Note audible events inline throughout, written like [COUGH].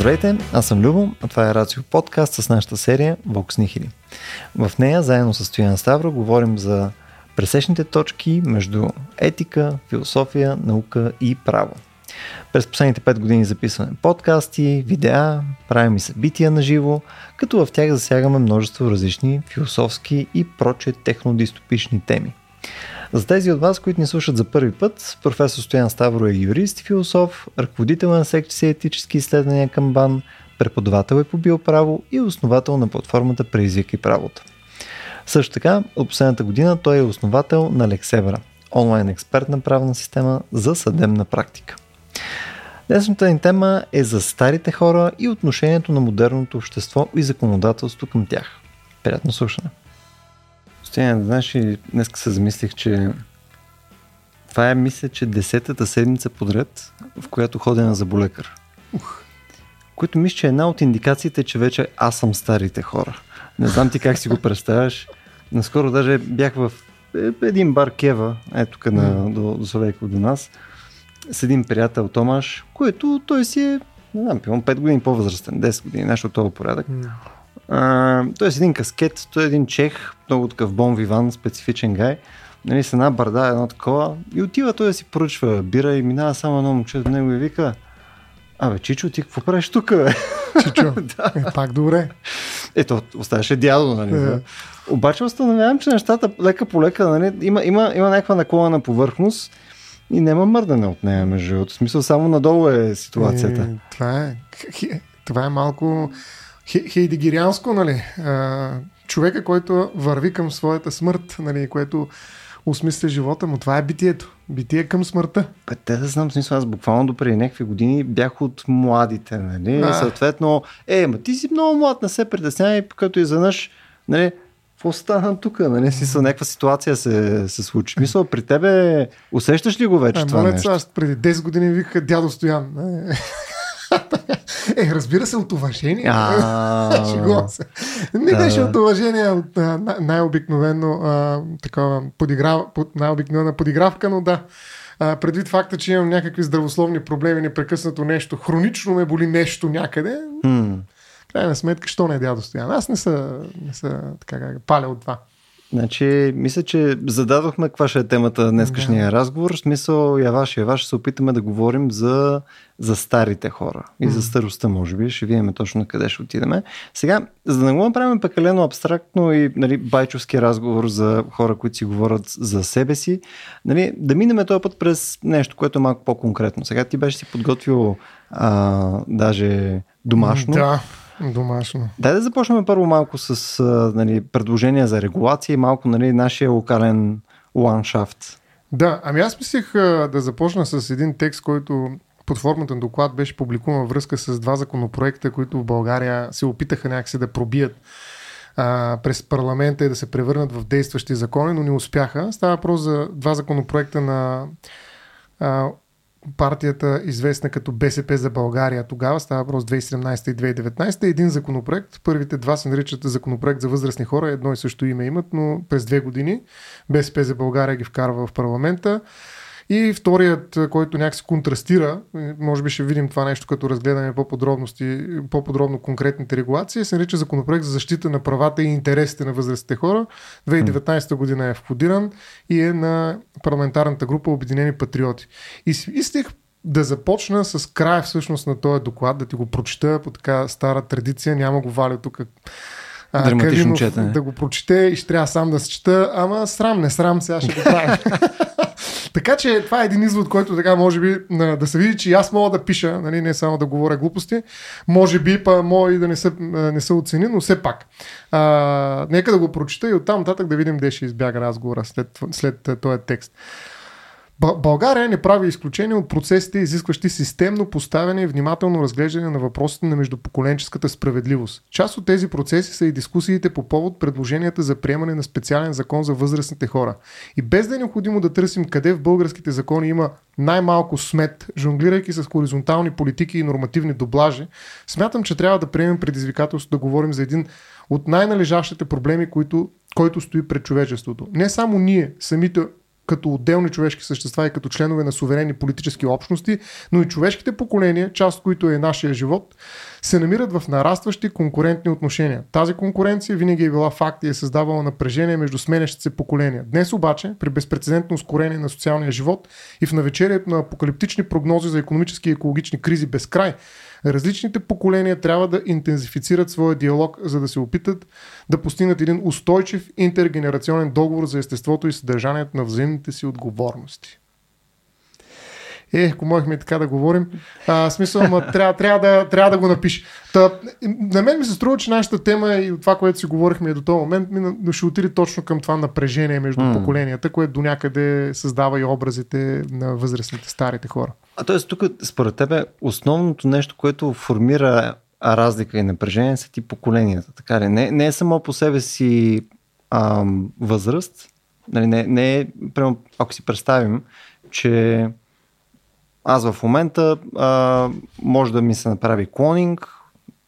Здравейте, аз съм Любо, а това е Рацио подкаст с нашата серия Vox Nihili. В нея, заедно с Стоян Ставро, говорим за пресечните точки между етика, философия, наука и право. През последните 5 години записваме подкасти, видеа, правим и събития на живо, като в тях засягаме множество различни философски и проче технодистопични теми. За тези от вас, които ни слушат за първи път, професор Стоян Ставро е юрист и философ, ръководител на секция етически изследвания към БАН, преподавател е по биоправо и основател на платформата Преизвик и правото. Също така, от последната година той е основател на Лексевра, онлайн експертна правна система за съдебна практика. Днешната ни тема е за старите хора и отношението на модерното общество и законодателство към тях. Приятно слушане! Стоян, знаеш днес се замислих, че това е, мисля, че десетата седмица подред, в която ходя на заболекар. Ух. Което мисля, че е една от индикациите, че вече аз съм старите хора. Не знам ти как си го представяш. Наскоро даже бях в един бар Кева, ето тук на, до, до Солейко до нас, с един приятел Томаш, който той си е, не знам, 5 години по-възрастен, 10 години, нещо от този порядък. А, той е с един каскет, той е един чех, много такъв бон виван, специфичен гай. Нали, с една барда, едно такова. И отива той да си поръчва бира и минава само едно момче до него и вика Абе, Чичо, ти какво правиш тук, бе? Чичо, [LAUGHS] да. е, пак добре. Ето, оставаше дядо, нали? Е. Обаче установявам, че нещата лека по лека, нали, има, има, има някаква наклона повърхност и няма мърдане от нея, между другото. Смисъл, само надолу е ситуацията. Е, това е. [LAUGHS] Това е малко хейдегирианско, нали? А, човека, който върви към своята смърт, нали? което осмисля живота му. Това е битието. Битие към смъртта. Бе, те да знам, смисъл, аз буквално до преди някакви години бях от младите, нали? А. Съответно, е, ма ти си много млад, не се притеснявай, като изведнъж, нали, какво стана тук? Нали? Смисъл, някаква ситуация се, се случи. Мисъл, при тебе усещаш ли го вече а, това нещо? Аз преди 10 години виках дядо Стоян. [LAUGHS] Е, разбира се, от уважение. Шегувам [LAUGHS] се. Не беше от уважение, от най-обикновено такова подиграв... най-обикновена подигравка, но да. предвид факта, че имам някакви здравословни проблеми, непрекъснато нещо, хронично ме боли нещо някъде, крайна сметка, що не е дядо Стоян? Аз не са, не са така, паля от това. Значи, мисля, че зададохме каква ще е темата на днескашния да. разговор. В смисъл, я ваш, я ваш, ще се опитаме да говорим за, за старите хора и mm. за старостта, може би. Ще видим точно къде ще отидеме. Сега, за да не го направим пекалено абстрактно и нали, байчовски разговор за хора, които си говорят за себе си, нали, да минем този път през нещо, което е малко по-конкретно. Сега ти беше си подготвил а, даже домашно. Да Домашно. Дай да започнем първо малко с нали, предложения за регулация и малко нали, нашия локален ландшафт. Да, ами аз мислех да започна с един текст, който под формата на доклад беше публикуван връзка с два законопроекта, които в България се опитаха някакси да пробият а, през парламента и да се превърнат в действащи закони, но не успяха. Става въпрос за два законопроекта на а, партията, известна като БСП за България, тогава става въпрос 2017 и 2019, един законопроект. Първите два се наричат законопроект за възрастни хора, едно и също име имат, но през две години БСП за България ги вкарва в парламента. И вторият, който някакси контрастира, може би ще видим това нещо, като разгледаме по-подробности, по-подробно конкретните регулации, се нарича законопроект за защита на правата и интересите на възрастните хора. 2019 година е входиран и е на парламентарната група Обединени патриоти. И исках да започна с края всъщност на този доклад, да ти го прочита по така стара традиция, няма го валя тук Драматично четене. Да го прочете и ще трябва сам да се чета, ама срам, не срам, сега ще го правя. [LAUGHS] така че това е един извод, който така може би да се види, че аз мога да пиша, нали, не само да говоря глупости, може би па мога и да не се, не се оцени, но все пак. А, нека да го прочита и оттам нататък да видим къде ще избяга разговора след, след този текст. България не прави изключение от процесите, изискващи системно поставяне и внимателно разглеждане на въпросите на междупоколенческата справедливост. Част от тези процеси са и дискусиите по повод предложенията за приемане на специален закон за възрастните хора. И без да е необходимо да търсим къде в българските закони има най-малко смет, жонглирайки с хоризонтални политики и нормативни доблажи, смятам, че трябва да приемем предизвикателство да говорим за един от най-належащите проблеми, които, който стои пред човечеството. Не само ние, самите като отделни човешки същества и като членове на суверенни политически общности, но и човешките поколения, част от които е нашия живот, се намират в нарастващи конкурентни отношения. Тази конкуренция винаги е била факт и е създавала напрежение между сменящите се поколения. Днес обаче, при безпредседентно ускорение на социалния живот и в навечерието на апокалиптични прогнози за економически и екологични кризи без край, различните поколения трябва да интензифицират своя диалог, за да се опитат да постигнат един устойчив интергенерационен договор за естеството и съдържанието на взаимните си отговорности. Е, ако можехме така да говорим. А, смисъл, ма, трябва, трябва, да, трябва да го напиш. Та, на мен ми се струва, че нашата тема и това, което си говорихме до този момент, ми ще отиде точно към това напрежение между mm. поколенията, което до някъде създава и образите на възрастните, старите хора. А т.е. тук, според тебе, основното нещо, което формира разлика и напрежение са ти поколенията. Така ли? Не, не е само по себе си ам, възраст. Нали, не, не е, прямо, ако си представим, че аз в момента а, може да ми се направи клонинг,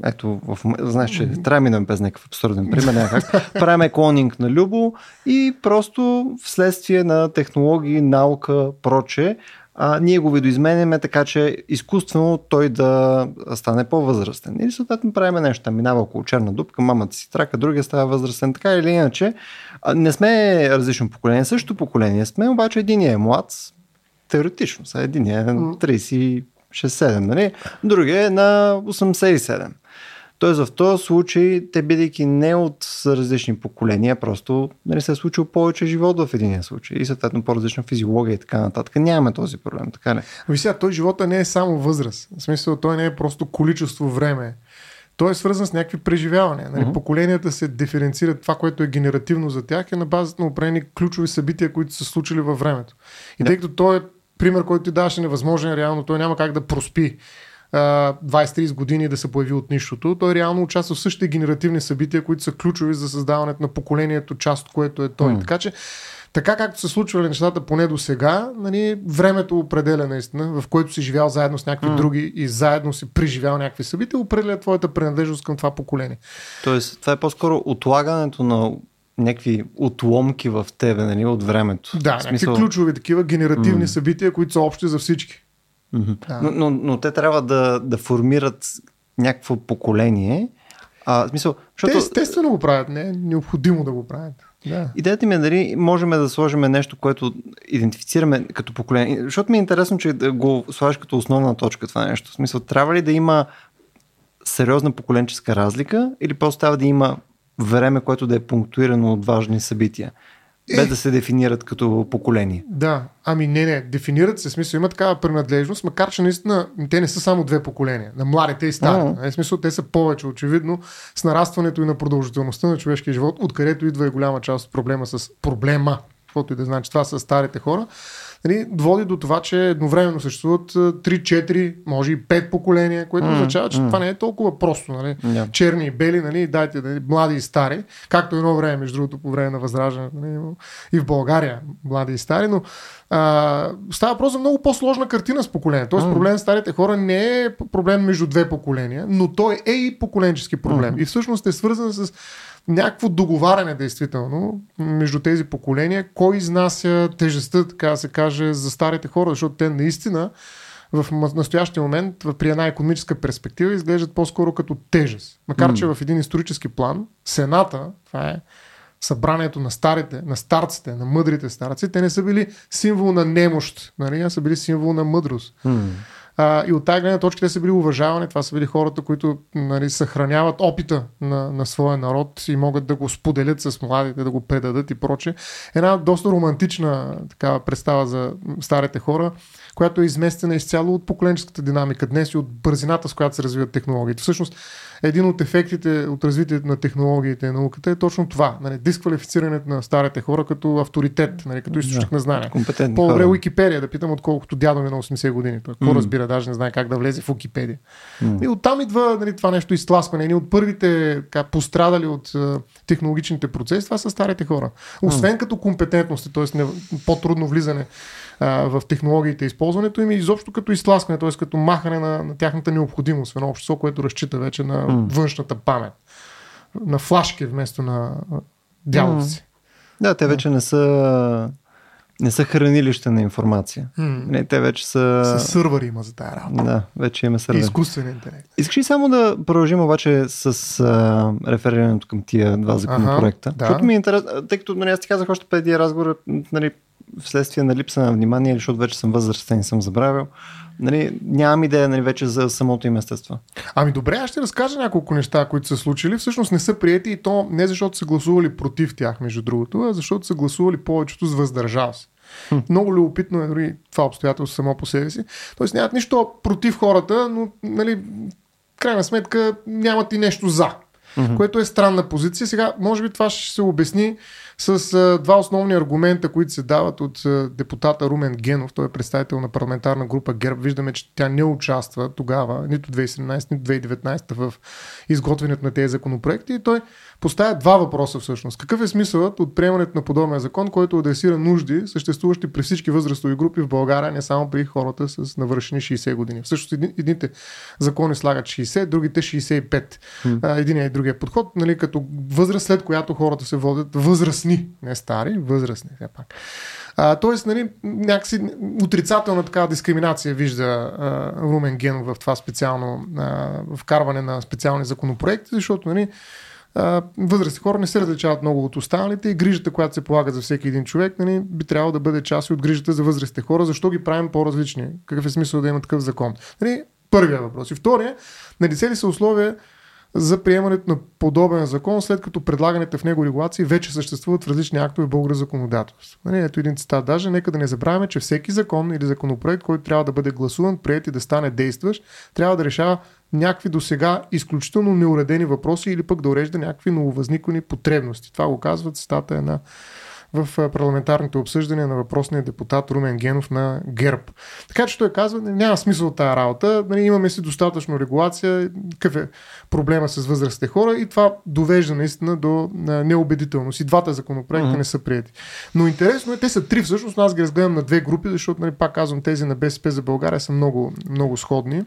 ето, в, знаеш, че трябва да минем без някакъв абсурден пример, някак. [LAUGHS] Правиме клонинг на Любо и просто вследствие на технологии, наука, проче, а, ние го видоизменяме така, че изкуствено той да стане по-възрастен. Или съответно правиме нещо, минава около черна дупка, мамата си трака, другия става възрастен, така или иначе. А, не сме различно поколение, също поколение сме, обаче един е млад, теоретично. Сега един е на 36-7, нали? Другия е на 87. Тоест в този случай, те бидейки не от различни поколения, просто нали, се е случил повече живот в един случай и съответно по-различна физиология и така нататък. Нямаме този проблем, така ли? Ви сега, той живота не е само възраст. В смисъл, той не е просто количество време. Той е свързан с някакви преживявания. Нали? Uh-huh. Поколенията се диференцират. Това, което е генеративно за тях, е на базата на определени ключови събития, които са случили във времето. И тъй като той е пример, който ти даваш е невъзможен, реално той няма как да проспи 20-30 години да се появи от нищото. Той реално участва в същите генеративни събития, които са ключови за създаването на поколението, част от което е той. Mm. Така че така както са случвали нещата поне до сега, нали, времето определя наистина, в което си живял заедно с някакви mm. други и заедно си преживял някакви събития, определя твоята принадлежност към това поколение. Тоест, това е по-скоро отлагането на някакви отломки в тебе, нали, от времето. Да, в смисъл... някакви ключови такива генеративни mm. събития, които са общи за всички. Mm-hmm. Да. Но, но, но те трябва да, да формират някакво поколение. А, смисъл, защото... Те естествено го правят, не е необходимо да го правят. Да. Идеята ми е дали можем да сложим нещо, което идентифицираме като поколение. Защото ми е интересно, че да го слагаш като основна точка това нещо. В смисъл, трябва ли да има сериозна поколенческа разлика или просто трябва да има време, което да е пунктуирано от важни събития. Без да се дефинират като поколение. Да, ами не, не, дефинират се, смисъл има такава принадлежност, макар че наистина те не са само две поколения, на младите и старите. Uh-huh. смисъл те са повече, очевидно, с нарастването и на продължителността на човешкия живот, откъдето идва и голяма част от проблема с проблема, каквото и да значи това са старите хора нали, води до това, че едновременно съществуват 3-4, може и 5 поколения, което mm, означава, че mm. това не е толкова просто. Нали? Yeah. Черни и бели, нали, дайте нали, млади и стари, както едно време, между другото, по време на възраждането нали, и в България, млади и стари, но а, става просто много по-сложна картина с поколение. Тоест mm. проблем с старите хора не е проблем между две поколения, но той е и поколенчески проблем. Mm. И всъщност е свързан с някакво договаряне действително между тези поколения, кой изнася тежестта, така да се каже, за старите хора, защото те наистина в настоящия момент при една економическа перспектива изглеждат по-скоро като тежест. Макар, mm. че в един исторически план Сената, това е събранието на старите, на старците, на мъдрите старци, те не са били символ на немощ, нали, а са били символ на мъдрост. Mm. А, и от тази гледна точка те са били уважавани. Това са били хората, които нали, съхраняват опита на, на своя народ и могат да го споделят с младите, да го предадат и проче. Една доста романтична такава представа за старите хора, която е изместена изцяло от поколенческата динамика днес и от бързината, с която се развиват технологиите. Всъщност, един от ефектите от развитието на технологиите и науката е точно това. Нали, дисквалифицирането на старите хора като авторитет, нали, като източник да, на знания. По-добре Уикипедия да питам, отколкото дядо ми на 80 години. Той какво mm. разбира, даже не знае как да влезе в Уикипедия. Mm. И оттам идва нали, това нещо изтласкване. Едни от първите така, пострадали от технологичните процеси, това са старите хора. Освен mm. като компетентности, т.е. по-трудно влизане в технологиите използването им и изобщо като изтласкане, т.е. като махане на, на тяхната необходимост в едно общество, което разчита вече на mm. външната памет. На флашки вместо на дяловци. Mm. Да, те вече не са не са хранилища на информация. Не, те вече са... С сървъри има за тази работа. Да, вече имаме И сървър. изкуствен интелект. Искаш ли само да продължим обаче с а, реферирането към тия два законопроекта? да. Защото ми е интересно, тъй като нали, аз ти казах още преди разговора, нали, вследствие на липса на внимание, защото вече съм възрастен и съм забравил, нали, нямам идея нали, вече за самото им естество. Ами добре, аз ще разкажа няколко неща, които са случили. Всъщност не са приети и то не защото са гласували против тях, между другото, а защото са гласували повечето с въздържал се. Много любопитно е дори това обстоятелство само по себе си. Тоест нямат нищо против хората, но нали, крайна сметка нямат и нещо за. Mm-hmm. Което е странна позиция. Сега, може би това ще се обясни с а, два основни аргумента, които се дават от а, депутата Румен Генов. Той е представител на парламентарна група ГЕРБ. Виждаме, че тя не участва тогава, нито 2017, нито 2019 в изготвянето на тези законопроекти. И той поставя два въпроса всъщност. Какъв е смисълът от приемането на подобен закон, който адресира нужди, съществуващи при всички възрастови групи в България, не само при хората с навършени 60 години. Всъщност едни- едните закони слагат 60, другите 65. А, Единият и другия подход, нали, като възраст, след която хората се водят възрастни, не стари, възрастни все пак. А, тоест, нали, някакси отрицателна такава дискриминация вижда а, Румен Генов в това специално а, вкарване на специални законопроекти, защото нали, възрастни хора не се различават много от останалите и грижата, която се полага за всеки един човек, нали, би трябвало да бъде част от грижата за възрастните хора. Защо ги правим по-различни? Какъв е смисъл да има такъв закон? Нали, първия въпрос. И втория, налице ли са условия за приемането на подобен закон, след като предлаганите в него регулации вече съществуват в различни актове в българско законодателство. Нали, ето един цитат. Даже нека да не забравяме, че всеки закон или законопроект, който трябва да бъде гласуван, прият и да стане действащ, трябва да решава някакви до сега изключително неуредени въпроси или пък да урежда някакви нововъзниквани потребности. Това го казва цитата е на в а, парламентарните обсъждания на въпросния депутат Румен Генов на ГЕРБ. Така че той казва, няма смисъл от тази работа, нали, имаме си достатъчно регулация, какъв е проблема с възрастните хора и това довежда наистина до неубедителност. И двата законопроекта Мгм. не са прияти. Но интересно е, те са три всъщност, но аз ги разгледам на две групи, защото, нали, пак казвам, тези на БСП за България са много, много сходни.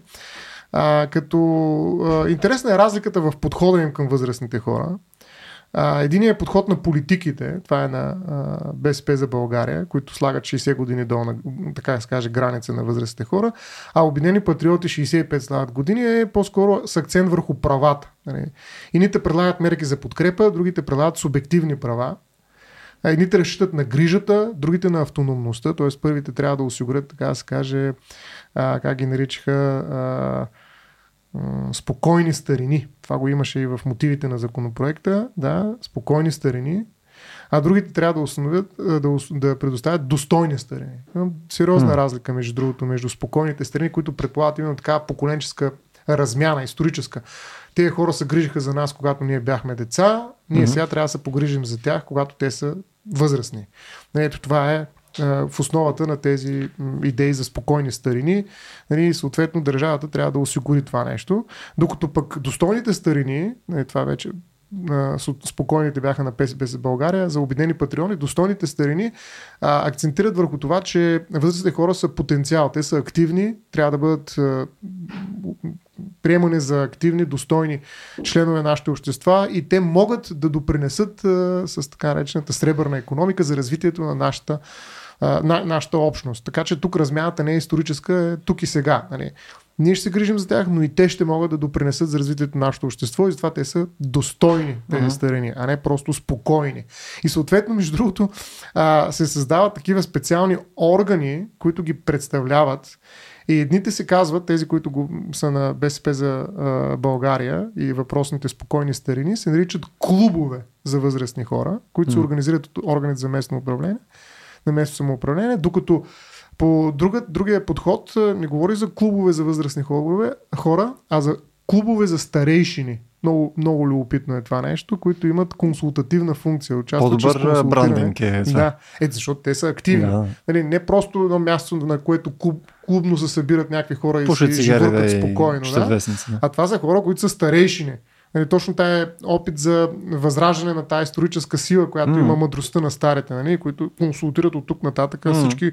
А, като а, интересна е разликата в подхода им към възрастните хора. Единият е подход на политиките, това е на БСП за България, които слагат 60 години долу на, така се каже, граница на възрастните хора, а Обединени патриоти 65 слагат години е по-скоро с акцент върху правата. Нали. Едните предлагат мерки за подкрепа, другите предлагат субективни права. Едните разчитат на грижата, другите на автономността, т.е. първите трябва да осигурят, така да се каже, а, как ги наричаха, а, спокойни старини. Това го имаше и в мотивите на законопроекта. Да, спокойни старини. А другите трябва да установят, да, да предоставят достойни старини. Сериозна М. разлика между другото, между спокойните старини, които предполагат именно такава поколенческа размяна, историческа. Тези хора се грижиха за нас, когато ние бяхме деца, ние Мгм. сега трябва да се погрижим за тях, когато те са възрастни. Нали, Ето това е в основата на тези идеи за спокойни старини. Нали, съответно, държавата трябва да осигури това нещо. Докато пък достойните старини, нали, това вече спокойните бяха на ПСБ за България, за обединени патриони, достойните старини а, акцентират върху това, че възрастните хора са потенциал. Те са активни, трябва да бъдат а, приемане за активни, достойни членове на нашите общества и те могат да допринесат а, с така наречената сребърна економика за развитието на нашата, а, на, нашата общност. Така че тук размяната не е историческа, е тук и сега. Нали. Ние ще се грижим за тях, но и те ще могат да допринесат за развитието на нашето общество и затова те са достойни, тези Мгм. старини, а не просто спокойни. И съответно, между другото, а, се създават такива специални органи, които ги представляват и едните се казват, тези, които го, са на БСП за а, България и въпросните спокойни старини, се наричат клубове за възрастни хора, които се М. организират от органите за местно управление, на местно самоуправление, докато по друга, другия подход не говори за клубове за възрастни хора, а за клубове за старейшини. Много, много любопитно е това нещо, които имат консултативна функция. Участват По-добър брандинг е това. Да, ето защото те са активни. Да. Нали, не просто едно място, на което клуб, клубно се събират някакви хора и Пушат си цигари живъркат да, и спокойно. Да. А това са хора, които са старейшини. Нали, точно тая е опит за възраждане на тази историческа сила, която М. има мъдростта на старите, нали, които консултират от тук нататък М. всички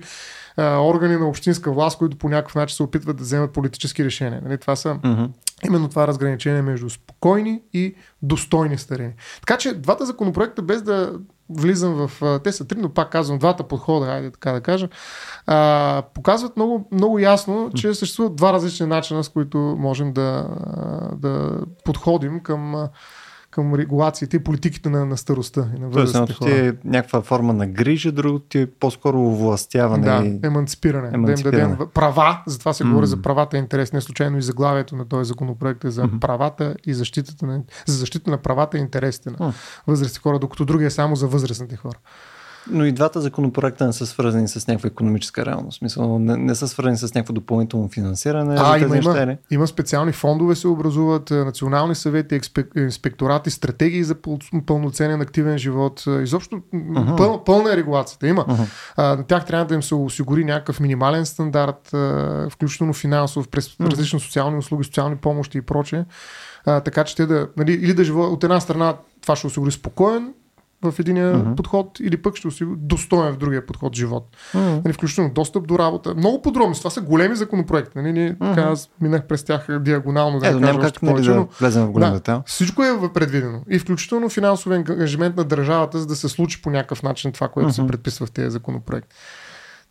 а, органи на общинска власт, които по някакъв начин се опитват да вземат политически решения. Нали, това са Мгм. именно това разграничение между спокойни и достойни старини. Така че двата законопроекта, без да влизам в... Те са три, но пак казвам, двата подхода, айде така да кажа, а, показват много, много ясно, че съществуват два различни начина, с които можем да, да подходим към към регулациите и политиките на, на старостта и на възрастните хора. ти е някаква форма на грижа, другото ти е по-скоро властяване. Да, и... еманципиране. еманципиране. Да им дадем права, затова се mm. говори за правата и интерес. Не случайно и заглавието на този законопроект е за mm-hmm. правата и защитата на, за защита на правата и интересите на mm. възрастни хора, докато другия е само за възрастните хора. Но и двата законопроекта не са свързани с някаква економическа реалност. Смисъл, не, не са свързани с някакво допълнително финансиране. А, има, има, има специални фондове се образуват, е, национални съвети, инспекторати, стратегии за пълноценен активен живот. Е, изобщо uh-huh. пъл, пълна е регулацията. Има. Uh-huh. А, на тях трябва да им се осигури някакъв минимален стандарт, а, включително финансов, през uh-huh. различни социални услуги, социални помощи и прочее. А, така че те да, нали, или да живеят от една страна това ще осигури спокоен в единия uh-huh. подход или пък ще осигури достоен в другия подход живот. Uh-huh. Нали, включително достъп до работа. Много подробно. Това са големи законопроекти. Нали, ние, uh-huh. така, аз минах през тях диагонално. Да, Ето, няма как нали, да влезем в голям да, Всичко е предвидено. И включително финансови ангажимент на държавата, за да се случи по някакъв начин това, което uh-huh. се предписва в тези законопроекти.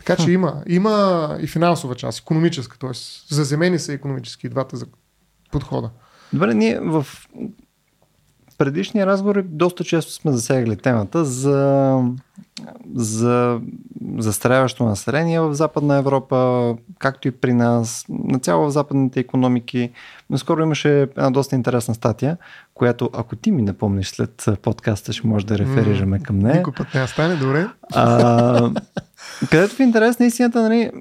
Така че има, има и финансова част, економическа, т.е. заземени са економически и двата подхода. Добре, ние в предишния разговор доста често сме засягали темата за, за застаряващо население в Западна Европа, както и при нас, на цяло в западните економики. Наскоро имаше една доста интересна статия, която, ако ти ми напомниш след подкаста, ще може да реферираме към нея. Никой път не стане, добре. А, където в интерес на истината, нали,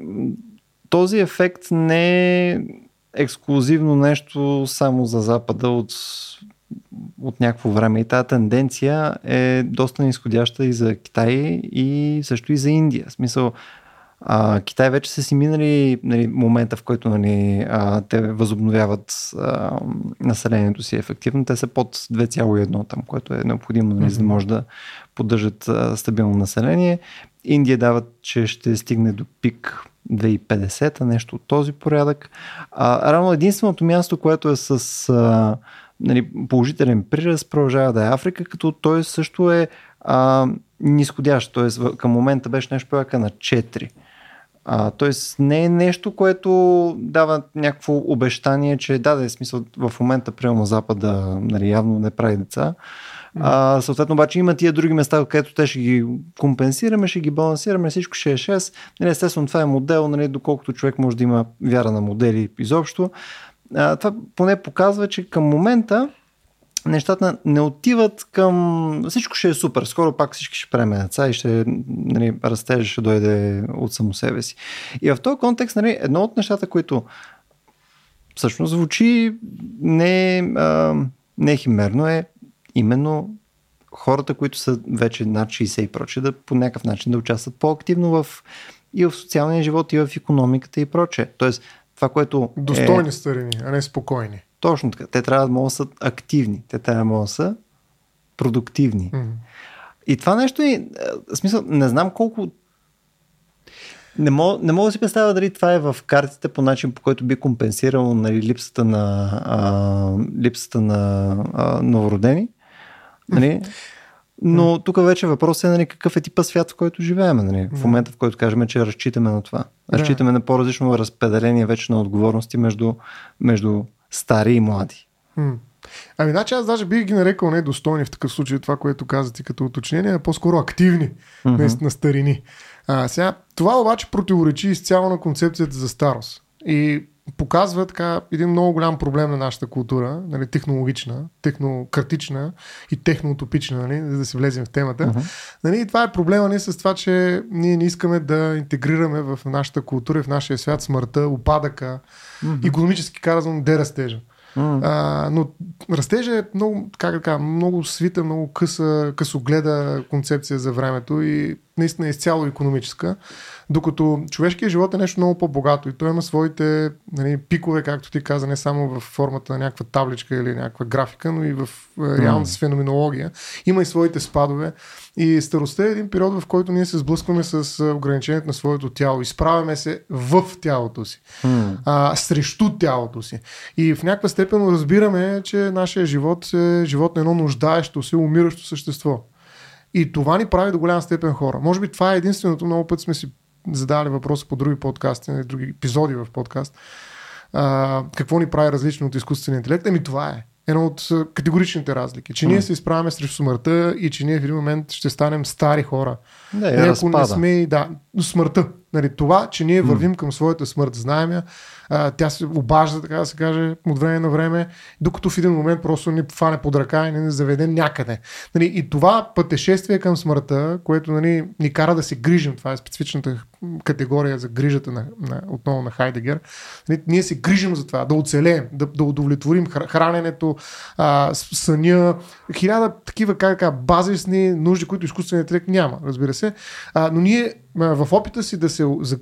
този ефект не е ексклюзивно нещо само за Запада от от някакво време и тази тенденция е доста нисходяща и за Китай и също и за Индия. В смисъл, а, Китай вече са си минали нали, момента, в който нали, а, те възобновяват а, населението си ефективно. Те са под 2,1 там, което е необходимо, нали, mm-hmm. за да може да поддържат а, стабилно население. Индия дават, че ще стигне до пик 2050, нещо от този порядък. А, равно единственото място, което е с а, нали, положителен приръст продължава да е Африка, като той също е а, нисходящ, т.е. към момента беше нещо порядка на 4. А, тоест не е нещо, което дава някакво обещание, че да, да е смисъл в момента приема Запада нали, явно не прави деца. А, съответно обаче има тия други места, където те ще ги компенсираме, ще ги балансираме, всичко ще е 6. Нали, естествено това е модел, нали, доколкото човек може да има вяра на модели изобщо това поне показва, че към момента нещата не отиват към... Всичко ще е супер. Скоро пак всички ще преме деца и ще, нали, растежа ще дойде от само себе си. И в този контекст, нали, едно от нещата, които всъщност звучи не, а, не химерно е именно хората, които са вече над 60 и проче, да по някакъв начин да участват по-активно в и в социалния живот, и в економиката и проче. Тоест, това, което. Достойни е... старини, а не спокойни. Точно така. Те трябва да могат да са активни. Те трябва да могат да са продуктивни. Mm-hmm. И това нещо е. В смисъл, не знам колко. Не мога, не мога да си представя дали това е в картите по начин, по който би компенсирал нали, липсата на, а, липсата на а, новородени. Нали? Но тук вече въпросът е нали, какъв е типа свят, в който живеем. Нали? В момента, в който кажем, че разчитаме на това. Разчитаме да. на по-различно разпределение вече на отговорности между, между стари и млади. Ами, значи аз даже бих ги нарекал недостойни в такъв случай, това, което казате като уточнение, а по-скоро активни mm-hmm. на старини. А, сега, това обаче противоречи изцяло на концепцията за старост. И показва така един много голям проблем на нашата култура, нали, технологична, технократична и техноутопична, нали, за да си влезем в темата. Uh-huh. Нали, и това е проблема ни с това, че ние не искаме да интегрираме в нашата култура и в нашия свят смъртта, опадъка, uh-huh. економически казвам, дерастежа. Mm. А, но растежа е много, как така, много свита, много къса, късогледа концепция за времето и наистина е изцяло економическа. Докато човешкият живот е нещо много по-богато и той има своите нали, пикове, както ти каза, не само в формата на някаква табличка или някаква графика, но и в реална mm. феноменология. Има и своите спадове. И старостта е един период, в който ние се сблъскваме с ограничението на своето тяло. Изправяме се в тялото си, mm. а, срещу тялото си. И в някаква степен разбираме, че нашия живот е живот на едно нуждаещо се, умиращо същество. И това ни прави до голяма степен хора. Може би това е единственото, много път сме си задали въпроса по други подкасти, други епизоди в подкаст. А, какво ни прави различно от изкуствения интелект? Ами това е едно от категоричните разлики. Че mm. ние се изправяме срещу смъртта и че ние в един момент ще станем стари хора. Да, и ако не сме, да, смъртта. Нали, това, че ние вървим към своята смърт, знаем я, а, тя се обажда, така да се каже, от време на време, докато в един момент просто ни фане под ръка и ни заведе някъде. Нали, и това пътешествие към смъртта, което нали, ни кара да се грижим, това е специфичната категория за грижата на, на, отново на Хайдегер, нали, ние се грижим за това, да оцелеем, да, да удовлетворим храненето, а, съня, хиляда такива как, базисни нужди, които изкуственият интелект няма, разбира се. А, но ние в опита си да се, за,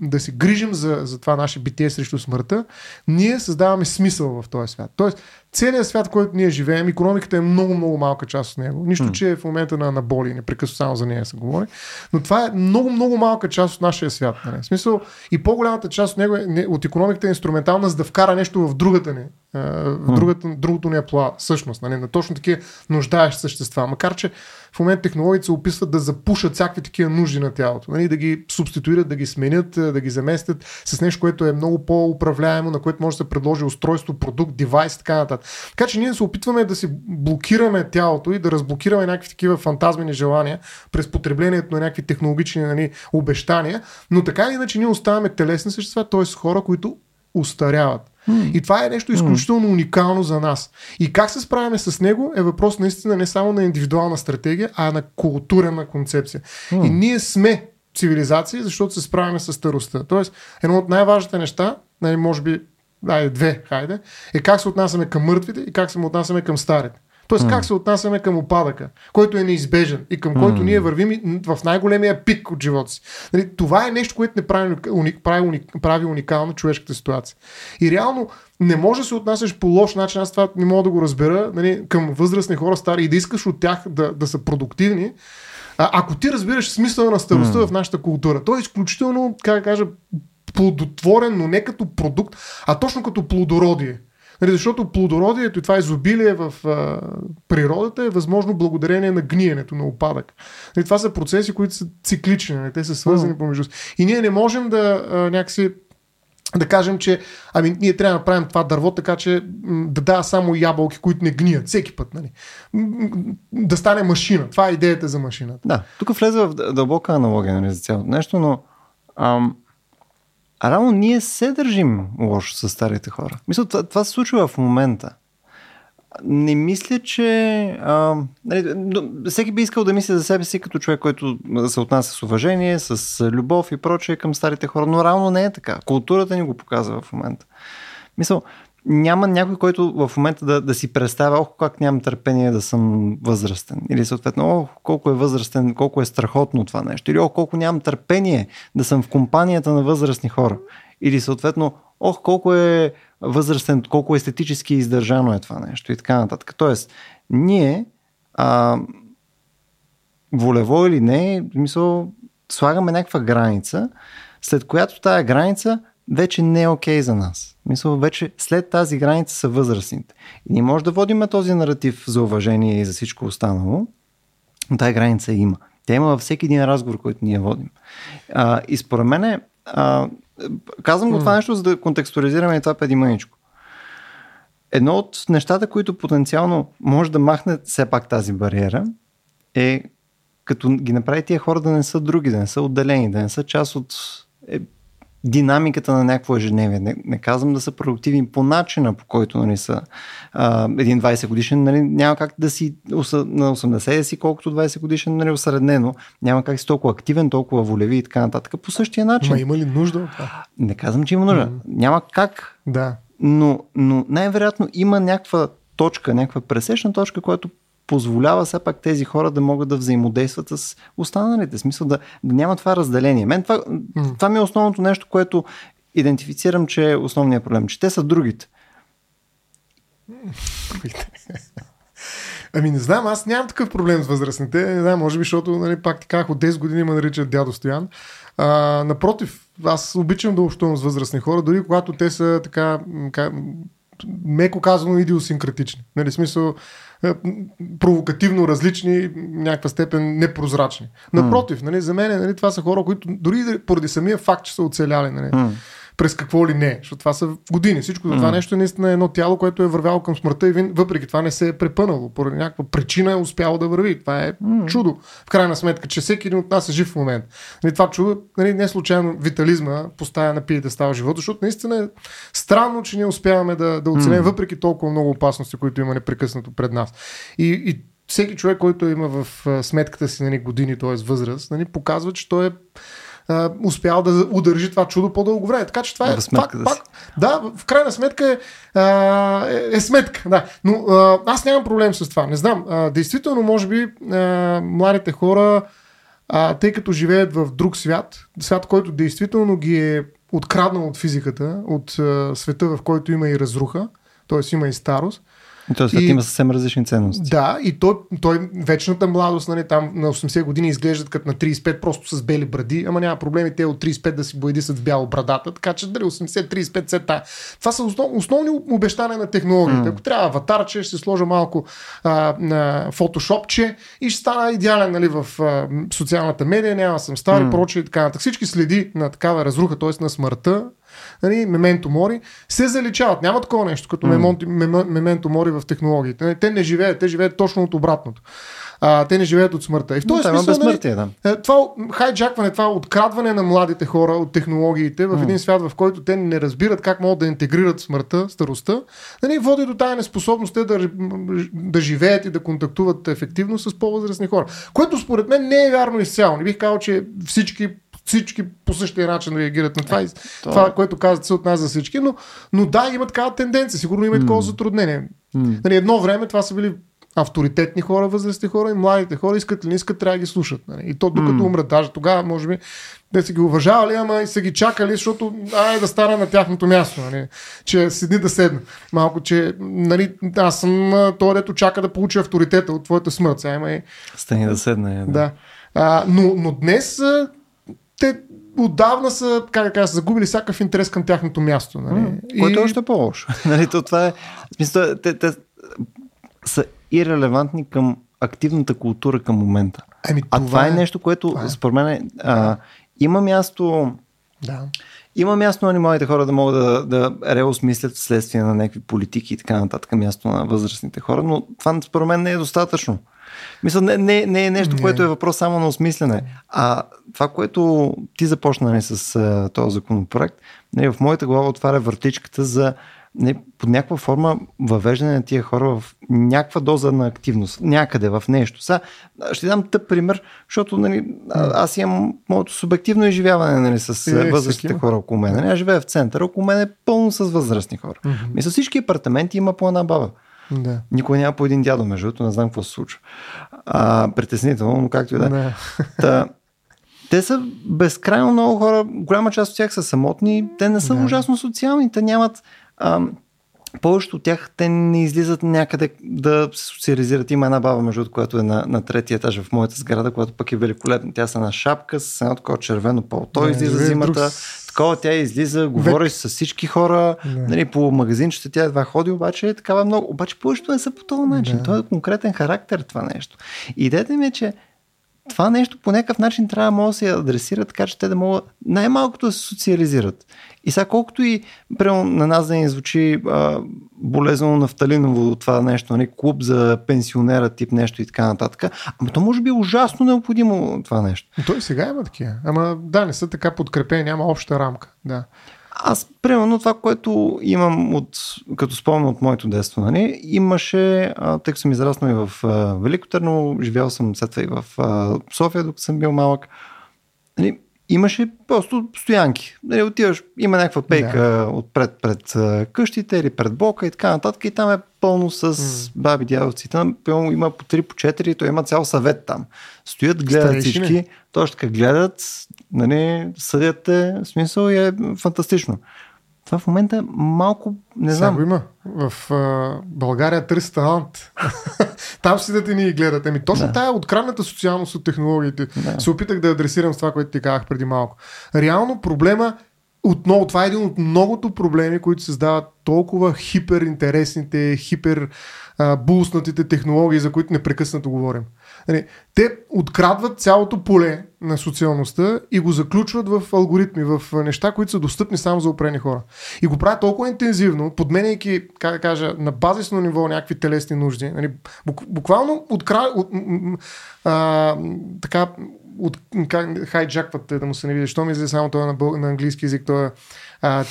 да се грижим за, за това наше битие срещу смъртта, ние създаваме смисъл в този свят. Тоест, целият свят, който ние живеем, економиката е много, много малка част от него. Нищо, mm. че е в момента на, на боли, непрекъснато само за нея се говори. Но това е много, много малка част от нашия свят. Нали? В смисъл, и по-голямата част от него е, от економиката е инструментална, за да вкара нещо в другата ни, в другата, другото ни е пла, същност, нали? на точно такива нуждаещи същества. Макар, че в момента технологиите се описват да запушат всякакви такива нужди на тялото, нали? да ги субституират, да ги сменят, да ги заместят с нещо, което е много по-управляемо, на което може да се предложи устройство, продукт, девайс и така нататък. Така че ние се опитваме да си блокираме тялото и да разблокираме някакви такива фантазмени желания през потреблението на някакви технологични нали, обещания, но така или иначе ние оставаме телесни същества, т.е. хора, които устаряват. Mm. И това е нещо изключително mm. уникално за нас. И как се справяме с него е въпрос наистина не само на индивидуална стратегия, а на културна концепция. Mm. И ние сме цивилизации, защото се справяме с старостта. Тоест, едно от най-важните неща, нали, може би, дай, две, хайде, е как се отнасяме към мъртвите и как се отнасяме към старите. Тоест mm. как се отнасяме към опадъка, който е неизбежен и към който mm. ние вървим в най-големия пик от живота си. Нали, това е нещо, което не прави, уник, прави, уник, прави уникална човешката ситуация. И реално не може да се отнасяш по лош начин, аз това не мога да го разбера, нали, към възрастни хора стари и да искаш от тях да, да са продуктивни, а, ако ти разбираш смисъла на старостта mm. в нашата култура, то е изключително, как да кажа, плодотворен, но не като продукт, а точно като плодородие. Нали, защото плодородието и това изобилие в а, природата е възможно благодарение на гниенето, на опадък. Нали, това са процеси, които са циклични, нали, те са свързани mm. помежду си. И ние не можем да а, някакси да кажем, че ами, ние трябва да направим това дърво, така че да дава само ябълки, които не гният всеки път. Нали? Да стане машина. Това е идеята за машината. Да, тук влезе в дълбока аналогия нали, за цялото нещо, но ам, а рано ние се държим лошо с старите хора. Мисля, това, това се случва в момента. Не мисля, че. А, нали, всеки би искал да мисли за себе си като човек, който се отнася с уважение, с любов и прочее към старите хора, но реално не е така. Културата ни го показва в момента. Мисъл, няма някой, който в момента да, да си представя, ох, как нямам търпение да съм възрастен. Или съответно, ох, колко е възрастен, колко е страхотно това нещо. Или ох, колко нямам търпение да съм в компанията на възрастни хора. Или съответно, ох, колко е възрастен, колко естетически издържано е това нещо и така нататък. Тоест, ние а, волево или не, мисъл, слагаме някаква граница, след която тая граница вече не е окей okay за нас. Мисля, вече след тази граница са възрастните. И ние може да водим този наратив за уважение и за всичко останало, но тази граница има. Тя има във всеки един разговор, който ние водим. А, и според мен, а, казвам го това нещо, за да контекстуализираме и това преди мъничко. Едно от нещата, които потенциално може да махне все пак тази бариера, е като ги направи тия хора да не са други, да не са отделени, да не са част от е, динамиката на някакво ежедневие. Не, не казвам да са продуктивни по начина, по който нали, са а, един 20 годишен. Нали, няма как да си на 80 да си, колкото 20 годишен нали, осреднено. Няма как си толкова активен, толкова волеви и така нататък. По същия начин. Ма има ли нужда от това? Не казвам, че има нужда. Mm-hmm. Няма как. Да. Но, но най-вероятно има някаква точка, някаква пресечна точка, която позволява все пак тези хора да могат да взаимодействат с останалите. Смисъл да, да няма това разделение. Мен това, mm. това ми е основното нещо, което идентифицирам, че е основният проблем, че те са другите. [LAUGHS] Ами не знам, аз нямам такъв проблем с възрастните. Не знам, може би, защото нали, пак ти казах, от 10 години ме наричат дядо Стоян. А, напротив, аз обичам да общувам с възрастни хора, дори когато те са така меко казано идиосинкратични. Нали, смисъл, провокативно различни, някаква степен непрозрачни. Напротив, нали, за мен нали, това са хора, които дори поради самия факт, че са оцеляли, нали, през какво ли не, защото това са години. Всичко mm. това нещо е наистина едно тяло, което е вървяло към смъртта и въпреки това не се е препънало. Поради някаква причина е успяло да върви. Това е mm. чудо. В крайна сметка, че всеки един от нас е жив в момент. Нали, това чудо, нали, не случайно витализма поставя на пиете става живота, защото наистина е странно, че ние успяваме да, да оцелем mm. въпреки толкова много опасности, които има непрекъснато пред нас. И, и всеки човек, който има в сметката си нали, години, т.е. възраст, нали, показва, че той е а, успял да удържи това чудо по-дълго време. Така че това е пак, да, пак, да, в крайна сметка е, а, е, е сметка. Да. Но а, аз нямам проблем с това. Не знам. А, действително, може би, а, младите хора, а, тъй като живеят в друг свят, свят, който действително ги е откраднал от физиката, от а, света, в който има и разруха, т.е. има и старост, Тоест, и, има съвсем различни ценности. Да, и той, той вечната младост, нали, там на 80 години изглеждат като на 35, просто с бели бради, ама няма проблеми те от 35 да си боядисат с бяло брадата, така че дали 80-35 сета. Това са основ, основни обещания на технологията. Mm. Ако трябва аватарче, ще се сложа малко а, на фотошопче и ще стана идеален нали, в а, социалната медия, няма съм стари, mm. прочее и така нататък. Всички следи на такава разруха, т.е. на смъртта, нали, мементо мори, се заличават. Няма такова нещо, като mm. мементо мори в технологиите. Нали, те не живеят, те живеят точно от обратното. А, те не живеят от смъртта. И в този смисъл, нали, да. Е, това хайджакване, това открадване на младите хора от технологиите в mm. един свят, в който те не разбират как могат да интегрират смъртта, старостта, нали, води до тая неспособност те да, да живеят и да контактуват ефективно с по-възрастни хора. Което според мен не е вярно изцяло. Не бих казал, че всички всички по същия начин реагират на това. Е, това, това което казват, се отнася за всички, но, но да, има такава тенденция. Сигурно има mm. такова затруднение. Mm. Нали, едно време това са били авторитетни хора, възрастни хора и младите хора искат ли не искат, трябва да ги слушат. Нали? И то докато mm. умрат, даже тогава, може би, те са ги уважавали, ама и са ги чакали, защото ай да стара на тяхното място, нали? че седни да седна. Малко, че нали, аз съм той, дето чака да получи авторитета от твоята смърт. Сега има и... Стани да седне. Да. да. А, но, но днес те отдавна са, как да кажа, загубили всякакъв интерес към тяхното място. Нали? Mm, и... Което е още по-лошо. [LAUGHS] нали, то това е, смисъл, те, те са ирелевантни към активната култура към момента. Ами, това а това е, е нещо, което това е. според мен а, има място да. Има място на младите хора да могат да, да реосмислят вследствие на някакви политики и така нататък, място на възрастните хора, но това според мен не е достатъчно. Мисля, не, не, не е нещо, не. което е въпрос само на осмислене. А това, което ти започна нали, с а, този законопроект, нали, в моята глава отваря въртичката за не, под някаква форма въвеждане на тия хора в някаква доза на активност, някъде в нещо. Са, ще дам тъп пример, защото нали, аз имам моето субективно изживяване нали, с е, възрастните хора около мен. Нали, аз живея в центъра, около мен е пълно с възрастни хора. Mm-hmm. Мисля, всички апартаменти има по една баба. Да. Никой няма по един дядо, между другото, не знам какво се случва. А, притеснително, но както и да е. Та, те са безкрайно много хора, голяма част от тях са самотни, те не са да. ужасно социални, те нямат а, повечето от тях те не излизат някъде да се социализират. Има една баба, между която е на, на третия етаж в моята сграда, която пък е великолепна. Тя са на шапка с едно такова червено палто, да, излиза зимата. Друг... Такова тя излиза, говори Век. с всички хора, нали, по магазинчета тя едва ходи, обаче е такава много. Обаче повечето не са по този начин. Това е конкретен характер това нещо. Идеята ми е, че това нещо по някакъв начин трябва да се адресира, така че те да могат най-малкото да се социализират. И сега колкото и прямо на нас да ни звучи а, болезнено нафталиново това нещо, нали, клуб за пенсионера тип нещо и така нататък, ама то може би е ужасно необходимо това нещо. Той сега има такива. Ама да, не са така подкрепени, няма обща рамка. Да. Аз, примерно, това, което имам от, като спомня от моето детство, нали, имаше, тъй като съм израснал и в а, Велико Търново, живял съм след това и в а, София, докато съм бил малък. Нали, имаше просто стоянки. Нали, отиваш, има някаква пейка да. отпред пред къщите или пред блока и така нататък и там е пълно с баби дядовци. Там има по 3, по 4, той има цял съвет там. Стоят, гледат Стареши всички, точно така гледат, нали, съдят те, смисъл и е фантастично. Това в момента малко, не знам. Сега има. В а, България търси талант. [LAUGHS] Там си да те ни гледат. Еми, точно да. тая открадната социалност от технологиите да. се опитах да адресирам с това, което ти казах преди малко. Реално проблема отново, това е един от многото проблеми, които създават толкова хиперинтересните, хипер а, булснатите технологии, за които непрекъснато говорим. Нали, те открадват цялото поле на социалността и го заключват в алгоритми, в неща, които са достъпни само за опрени хора. И го правят толкова интензивно, подменяйки, как да кажа, на базисно ниво някакви телесни нужди. Нали, буквално откра... от, а, така, от, хайджакват, да му се не види, що ми излезе само това на, бъл, на английски язик, този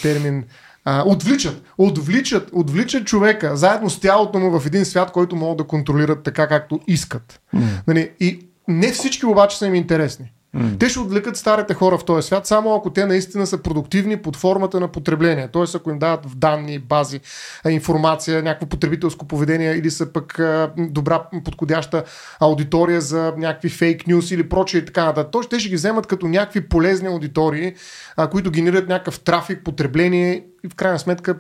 термин а, отвличат, отвличат, отвличат човека заедно с тялото му в един свят, който могат да контролират така както искат. Mm. Нали? И не всички обаче са им интересни. Mm. Те ще отвлекат старите хора в този свят, само ако те наистина са продуктивни под формата на потребление. Тоест, ако им дават в данни, бази, информация, някакво потребителско поведение или са пък добра, подходяща аудитория за някакви фейк нюс или прочие и така нататък. Тоест, те ще ги вземат като някакви полезни аудитории, които генерират някакъв трафик, потребление и в крайна сметка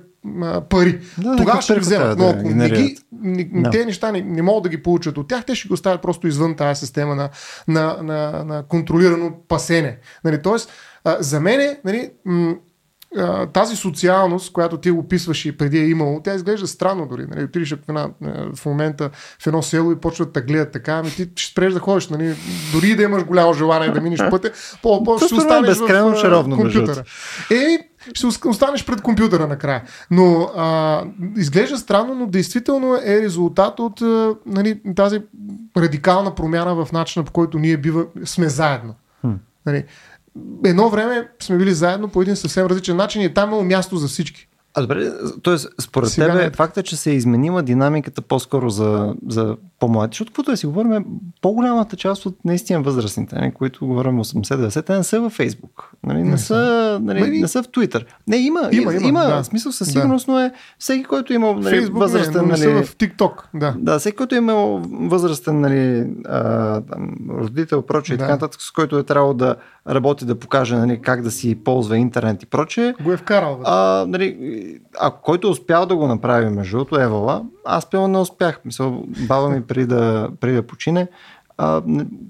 пари. Да, Тогава ще ги вземат. Но ако не ги, не, те неща не, не могат да ги получат от тях, те ще го оставят просто извън тази система на, на, на, на контролирано пасене. Нали, тоест, а, за мен нали, м- тази социалност, която ти описваш и преди е имало, тя изглежда странно дори. Нали? Отидеш в, една, в момента в едно село и почват да гледат така, ами ти ще спреш да ходиш, нали? дори да имаш голямо желание да минеш пътя, по-по ще останеш в шаровно, компютъра. Е, ще останеш пред компютъра накрая. Но а, изглежда странно, но действително е резултат от а, нали, тази радикална промяна в начина по който ние бива, сме заедно. Нали, едно време сме били заедно по един съвсем различен начин и там е място за всички. А добре, т.е. според Сега тебе не... факта, че се е изменила динамиката по-скоро за, за по-млади, защото каквото да си говорим, по-голямата част от наистина възрастните, нали, които говорим 80-90, те не са във Фейсбук, нали, не, не, са, нали, Мали... не са в Твитър. Не, има, има, има, има да. смисъл със сигурност, да. но е всеки, който има нали, Facebook, възрастен... Не, не, нали, в ТикТок, да. Да, всеки, който има възрастен нали, а, там, родител, прочее да. и така нататък, с който е трябвало да работи да покаже нали, как да си ползва интернет и прочее. Го е вкарал. А, нали, а който е успял да го направи между другото, Евала, аз пълно не успях. Мисъл, баба ми преди да, преди да почине, а,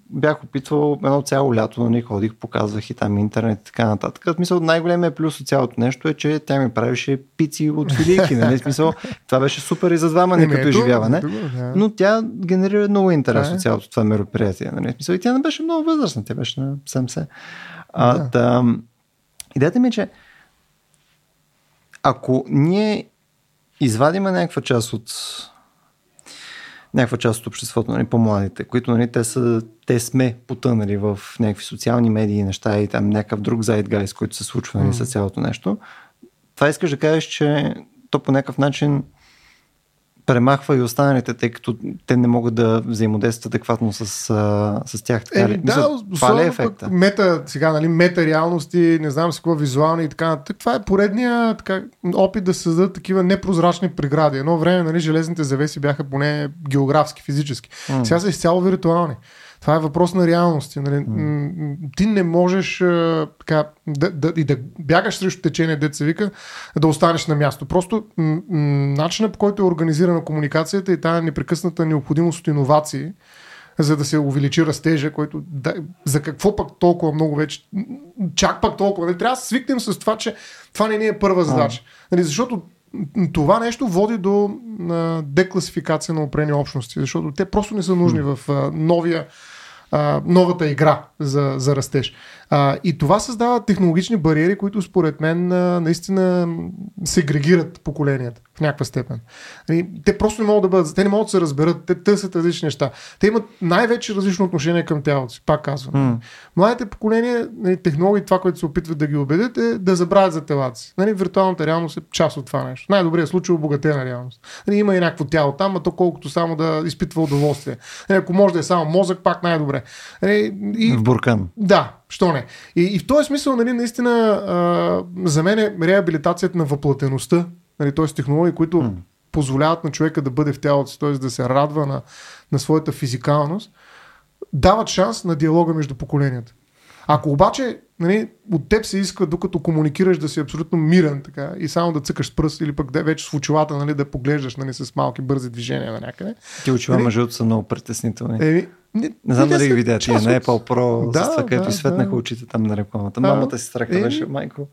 бях опитвал едно цяло лято, нали, ходих, показвах и там интернет и така нататък. Мисъл, най-големият плюс от цялото нещо е, че тя ми правеше пици от филийки. Нали? Смисъл, това беше супер и за двама не като изживяване. Но тя генерира много интерес от цялото това мероприятие. Нали? Смисъл, и тя не беше много възрастна, тя беше на 70. А, да. да, идеята ми е, че ако ние извадиме някаква част от някаква част от обществото, нали, по-младите, които нали, те, са, те сме потънали в някакви социални медии, неща и там някакъв друг зайдгайс, който се случва нали, с цялото нещо. Това искаш да кажеш, че то по някакъв начин премахва и останалите, тъй като те не могат да взаимодействат адекватно с, с тях. Е, да, това е ефекта. Мета, сега, нали, мета реалности, не знам си какво, визуални и така. Това е поредния така, опит да създадат такива непрозрачни прегради. Едно време нали, железните завеси бяха поне географски, физически. Mm. Сега са изцяло виртуални. Това е въпрос на реалности. Нали? Mm. Ти не можеш а, така, да, да, и да бягаш срещу течение, деца вика, да останеш на място. Просто м- начинът по който е организирана комуникацията и тази непрекъсната необходимост от иновации, за да се увеличи растежа, който да, за какво пък толкова много вече, чак пак толкова. Не нали? трябва да свикнем с това, че това не ни е първа задача. Нали, защото това нещо води до а, декласификация на опрени общности, защото те просто не са нужни в а, новия а, новата игра за, за растеж. А, и това създава технологични бариери, които според мен а, наистина сегрегират поколенията в някаква степен. Нали, те просто не могат да бъдат, те не могат да се разберат, те търсят различни неща. Те имат най-вече различно отношение към тялото си, пак казвам. Mm. Младите поколения, нали, технологии, това, което се опитват да ги убедят е да забравят за телата си. Нали, виртуалната реалност е част от това нещо. Най-добрият случай е обогатена реалност. Нали, има и някакво тяло там, а то колкото само да изпитва удоволствие. Нали, ако може да е само мозък, пак най-добре. Нали, и, в буркан. Да, що не. И, и в този смисъл, нали, наистина, а, за мен е реабилитацията на въплатеността Нали, т.е. технологии, които mm. позволяват на човека да бъде в тялото си, т.е. да се радва на, на своята физикалност, дават шанс на диалога между поколенията. Ако обаче нали, от теб се иска, докато комуникираш, да си абсолютно мирен така, и само да цъкаш с пръст или пък да вече с очилата нали, да поглеждаш нали, с малки бързи движения на някъде. Ти очила нали, между са много притеснителни. Е, Не, не знам дали ги видя тия на Apple Pro, Да, с това, където да, изсветнаха да. очите там на рекламата. Мамата си страха Е. беше, майко.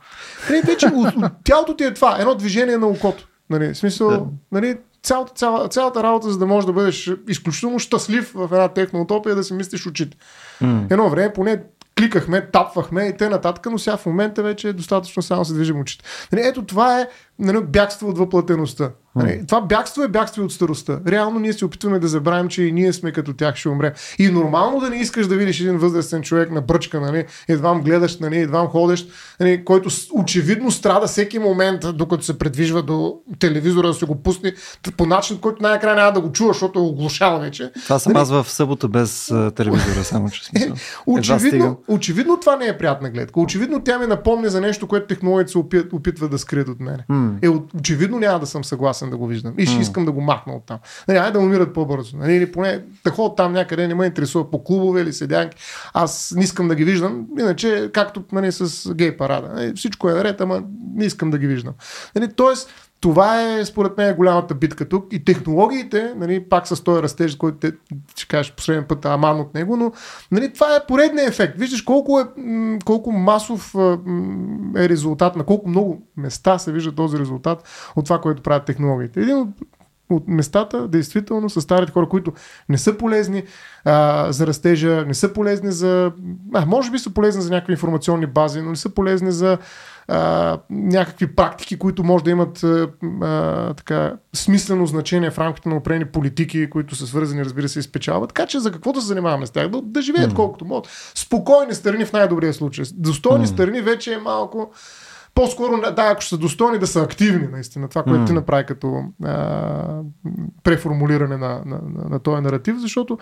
Нали, вече от- от тялото ти е това, едно движение на окото. Нали, в смисъл, Да. нали, цялата, цяла, цялата работа, за да можеш да бъдеш изключително щастлив в една техноутопия, да си мислиш очите. М. Едно време поне кликахме, тапвахме и те нататък, но сега в момента вече е достатъчно само се движим очите. Нали, ето това е нали, бягство от въплатеността. Нали, това бягство е бягство от старостта. Реално ние се опитваме да забравим, че и ние сме като тях, ще умрем. И нормално да не искаш да видиш един възрастен човек на бръчка, нали, едвам гледаш, нали, едвам ходещ, нали, който очевидно страда всеки момент, докато се предвижва до телевизора да се го пусне по начин, който най-накрая няма да го чува, защото е оглушал вече. Това съм аз в събота без телевизора, само че смисъл. Едва Очевидно, очевидно това не е приятна гледка. Очевидно тя ми напомня за нещо, което технологията се опит, опитва да скрият от мене. Е, очевидно няма да съм съгласен да го виждам. И ще искам да го махна от там. Нали, айде да умират по-бързо. Нали, или поне да ходят там някъде, не ме интересува по клубове или седянки. Аз не искам да ги виждам. Иначе, както нали, с гей парада. Нали, всичко е наред, ама не искам да ги виждам. Нали, тоест, това е според мен голямата битка тук. И технологиите, нали, пак с този растеж, който те, ще кажеш последния път аман от него, но нали, това е поредният ефект. Виждаш колко, е, колко масов е резултат, на колко много места се вижда този резултат от това, което правят технологиите. Един от от местата, действително, са старите хора, които не са полезни а, за растежа, не са полезни за... А, може би са полезни за някакви информационни бази, но не са полезни за а, някакви практики, които може да имат а, а, така, смислено значение в рамките на определени политики, които са свързани, разбира се, и с печалба. Така че за какво да се занимаваме с тях? Да, да живеят mm. колкото могат. Спокойни страни в най-добрия случай. Достойни mm. страни вече е малко по-скоро, да, ако ще са достойни, да са активни, наистина. Това, което М. ти направи като а, преформулиране на, на, на, на този наратив, защото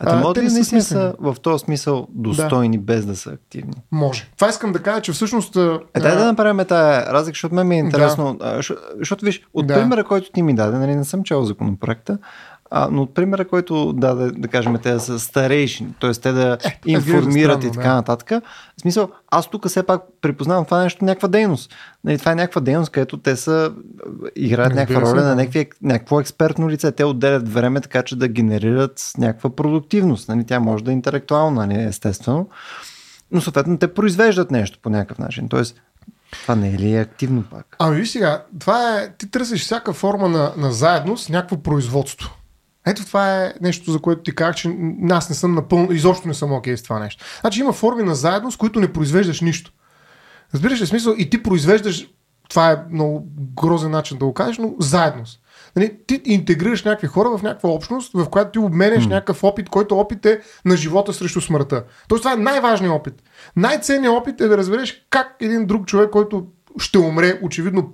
А могат те ли наистина са в този смисъл достойни без да са активни? може. Това искам да кажа, че всъщност... а, Е, дай да направим тази разлика, защото мен ми е интересно. Да. Защото, виж, от Да. да. примера, който ти ми даде, нали, не съм чел законопроекта, а, но от примера, който даде, да кажем, те да са старейши, т.е. те да Е, информират странно, и така да. нататък. В смисъл, аз тук все пак припознавам това нещо някаква дейност. Нали, това е някаква дейност, където те са играят Разбира някаква роля да. на някакви, някакво експертно лице. Те отделят време така, че да генерират някаква продуктивност. Нали, тя може да е интелектуална, нали, естествено. Но съответно те произвеждат нещо по някакъв начин. Тоест, това не е ли активно пак? Ами виж сега, това е, ти търсиш всяка форма на, на заедност, някакво производство. Ето това е нещо, за което ти казах, че аз не съм напълно, изобщо не съм окей с това нещо. Значи има форми на заедност, които не произвеждаш нищо. Разбираш ли смисъл? И ти произвеждаш, това е много грозен начин да го кажеш, но заедност. Нали, ти интегрираш някакви хора в някаква общност, в която ти обменяш mm. някакъв опит, който опит е на живота срещу смъртта. Тоест това е най-важният опит. Най-ценният опит е да разбереш как един друг човек, който ще умре, очевидно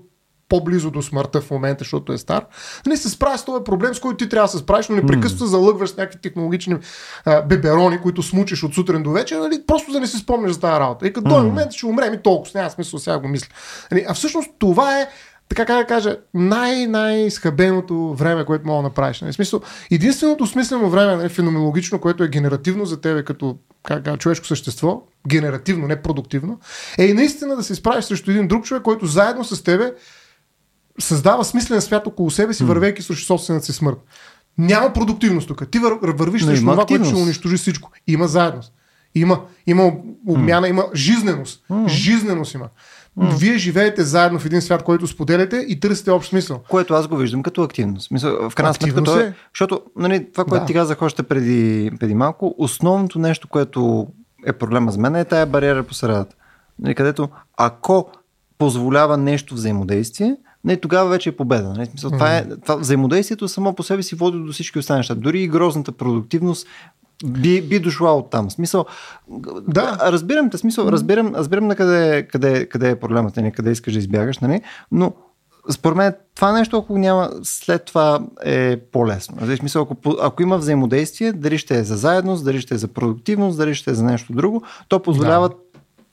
по-близо до смъртта в момента, защото е стар, нали, се справя с този проблем, с който ти трябва да се справиш, но непрекъснато залъгваш с някакви технологични а, беберони, които смучиш от сутрин до вечер, нали, просто да не си спомняш за тази работа. И като този момент ще умрем и толкова, няма смисъл сега го мисля. Нали, а всъщност това е така как да кажа, най-най-схабеното време, което мога да направиш. Нали? Смисъл, единственото смислено време, нали, феноменологично, което е генеративно за тебе като как, как, човешко същество, генеративно, не продуктивно, е и наистина да се изправиш срещу един друг човек, който заедно с тебе създава смислен свят около себе си, вървейки срещу собствената си смърт. Няма продуктивност тук. Ти вър, вървиш срещу това, което ще унищожи всичко. Има заедност. Има, има обмяна, има жизненост. Жизненост има. Вие живеете заедно в един свят, който споделяте и търсите общ смисъл. Което аз го виждам като активност. Мисъл, в крайна сметка, е. е, защото нали, това, което Да. ти казах още преди, преди малко, основното нещо, което е проблема за мен е тая бариера по средата. Нали, където ако позволява нещо взаимодействие, не, тогава вече е победа. Нали? Смисъл, това е, това, взаимодействието само по себе си води до всички останали неща. Дори и грозната продуктивност би, би дошла от там. Смисъл, Да. разбирам те, смисъл, разбирам, разбирам на къде, къде, къде е проблемът, нали, къде искаш да избягаш, нали? но според мен това нещо, ако няма, след това е по-лесно. Нали, смисъл, ако, ако има взаимодействие, дали ще е за заедност, дали ще е за продуктивност, дали ще е за нещо друго, то позволява Да.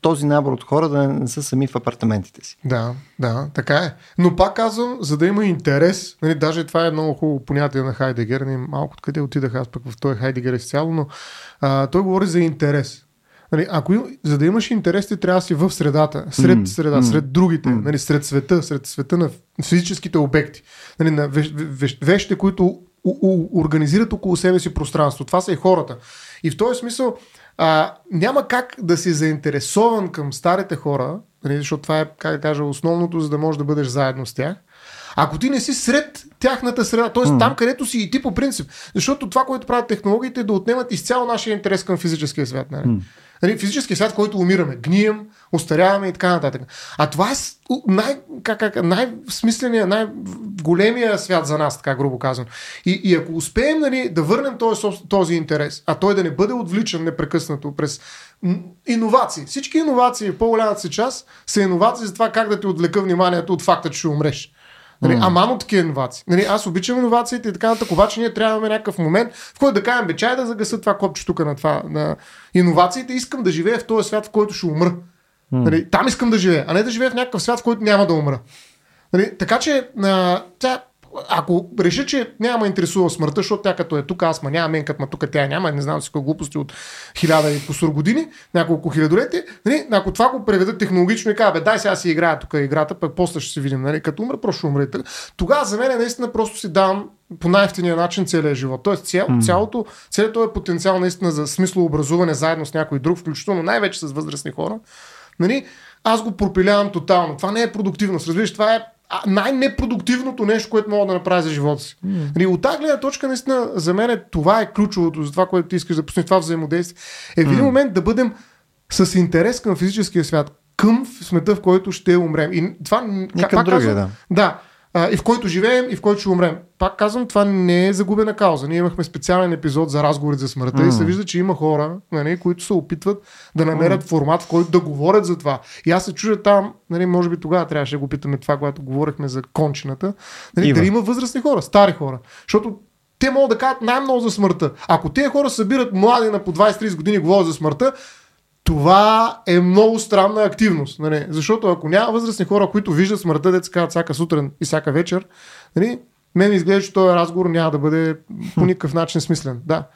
Този набор от хора да не са сами в апартаментите си. Да, да, така е. Но пак казвам, за да има интерес, нали, даже това е много хубаво понятие на Хайдегер, нали, малко откъде отидах аз пък в този Хайдегер изцяло, но а, той говори за интерес. Нали, ако, им- за да имаш интерес, ти трябва да си в средата, сред М, среда, м, сред другите, м. нали, сред света, сред света на физическите обекти, нали, на вещ, вещ, вещите, които у, у, организират около себе си пространство. Това са и хората. И в този смисъл а, няма как да си заинтересован към старите хора, нали, защото това е, как да кажа, основното, за да можеш да бъдеш заедно с тях. Ако ти не си сред тяхната среда, т.е. Mm. там, където си и ти по принцип. Защото това, което правят технологиите е да отнемат изцяло нашия интерес към физическия свят. Нали? Mm. Нали, физическия свят, който умираме, гнием, устаряваме и така нататък. А това е най, как, как, най-смисления, най-големия свят за нас, така грубо казвам. И, и ако успеем нали, да върнем този, този интерес, а той да не бъде отвличан непрекъснато през иновации. Всички иновации по-голямата си част са иновации за това как да ти отвлека вниманието от факта, че ще умреш. Нали, mm. Амано такива иновации. Нали, аз обичам иновациите и така нататък, обаче ние трябва да имаме някакъв момент, в който да кажем, бе, чай да загаса това копче тук на това, на иновациите, искам да живея в този свят, в който ще умра. Mm. Нали, там искам да живея, а не да живея в някакъв свят, в който няма да умра. Нали, така че, а, тя, ако реша, че няма интересува смъртта, защото тя като е тук, аз ма няма, мен като ма тук тя няма, не знам си какво глупости от хиляда и посур години, няколко хилядолети, нали, ако това го преведат технологично и кажа, бе, дай сега си играя тук играта, пък после ще се видим, нали, като умре, просто умре. Тогава за мен наистина просто си давам по най-ефтиния начин целият живот. Тоест цял, mm. цялото, целият този потенциал наистина за смислообразуване заедно с някой друг, включително най-вече с възрастни хора, нали, аз го пропилявам тотално. Това не е продуктивност. Разбираш, това е най-непродуктивното нещо, което мога да направя за живота си. Mm. от тази гледна точка, наистина, за мен това е ключовото за това, което ти искаш да постигнеш това взаимодействие. Е в един mm. момент да бъдем с интерес към физическия свят, към смета, в който ще умрем. И това, и към другия, да. Да а, и в който живеем, и в който ще умрем. Пак казвам, това не е загубена кауза. Ние имахме специален епизод за разговори за смъртта mm. и се вижда, че има хора, нали, които се опитват да намерят mm. формат, в който да говорят за това. И аз се чужда там, нали, може би тогава трябваше да го питаме това, когато говорихме за кончината. Нали, дали има възрастни хора, стари хора. Защото те могат да кажат най-много за смъртта. Ако тези хора събират млади на по 20-30 години и говорят за смъртта, това е много странна активност. Нали? Защото ако няма възрастни хора, които виждат смъртта, деца казват всяка сутрин и всяка вечер, нали? мен изглежда, че този разговор няма да бъде по никакъв начин смислен. Да.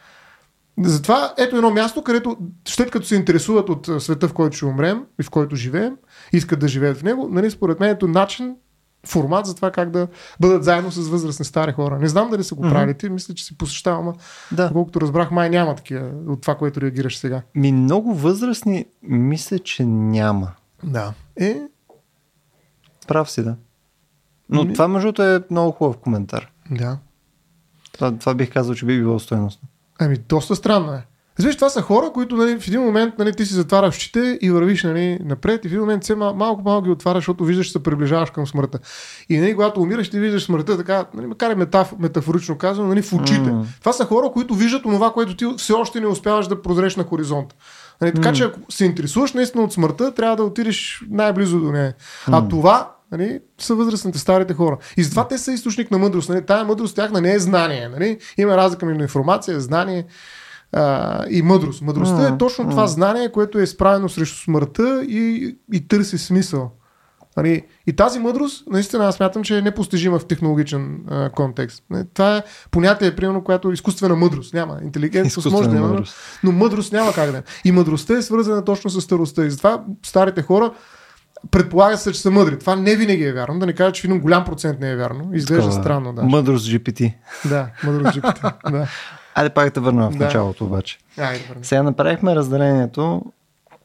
Затова ето едно място, където след като се интересуват от света, в който ще умрем и в който живеем, искат да живеят в него, нали, според мен ето начин формат за това как да бъдат заедно с възрастни стари хора. Не знам дали са го mm-hmm. правили, ти мисля, че си посещавам, да. колкото разбрах, май няма такива от това, което реагираш сега. Ми много възрастни, мисля, че няма. Да. Е. Прав си, да. Но Ми... това, между е много хубав коментар. Да. Това, това бих казал, че би било стоеностно. Ами, доста странно е. Разбираш, това са хора, които нали, в един момент нали, ти си затваряш очите и вървиш нали, напред и в един момент се малко малко ги отваряш, защото виждаш, че се приближаваш към смъртта. И нали, когато умираш, ти виждаш смъртта така, нали, макар и метаф, метафорично казано, нали, в очите. Mm. Това са хора, които виждат това, което ти все още не успяваш да прозреш на хоризонт. Нали, така mm. че ако се интересуваш наистина от смъртта, трябва да отидеш най-близо до нея. Mm. А това нали, са възрастните, старите хора. И затова те са източник на мъдрост. Нали. Тая мъдрост тяхна не е знание. Нали. Има разлика между информация, знание а, и мъдрост. Мъдростта mm, е точно mm. това знание, което е изправено срещу смъртта и, и търси смисъл. Нали? И тази мъдрост, наистина, аз смятам, че е непостижима в технологичен а, контекст. Нали? Това е понятие, примерно, което е изкуствена мъдрост. Няма. Интелигентност може да има, но мъдрост няма как да е. И мъдростта е свързана точно с старостта. И затова старите хора предполага се, че са мъдри. Това не винаги е вярно. Да не кажа, че в един голям процент не е вярно. Изглежда Такова, странно. Да. Мъдрост GPT. Да, мъдрост GPT. да. Айде пак да върна в да. началото обаче. Айде, Сега направихме разделението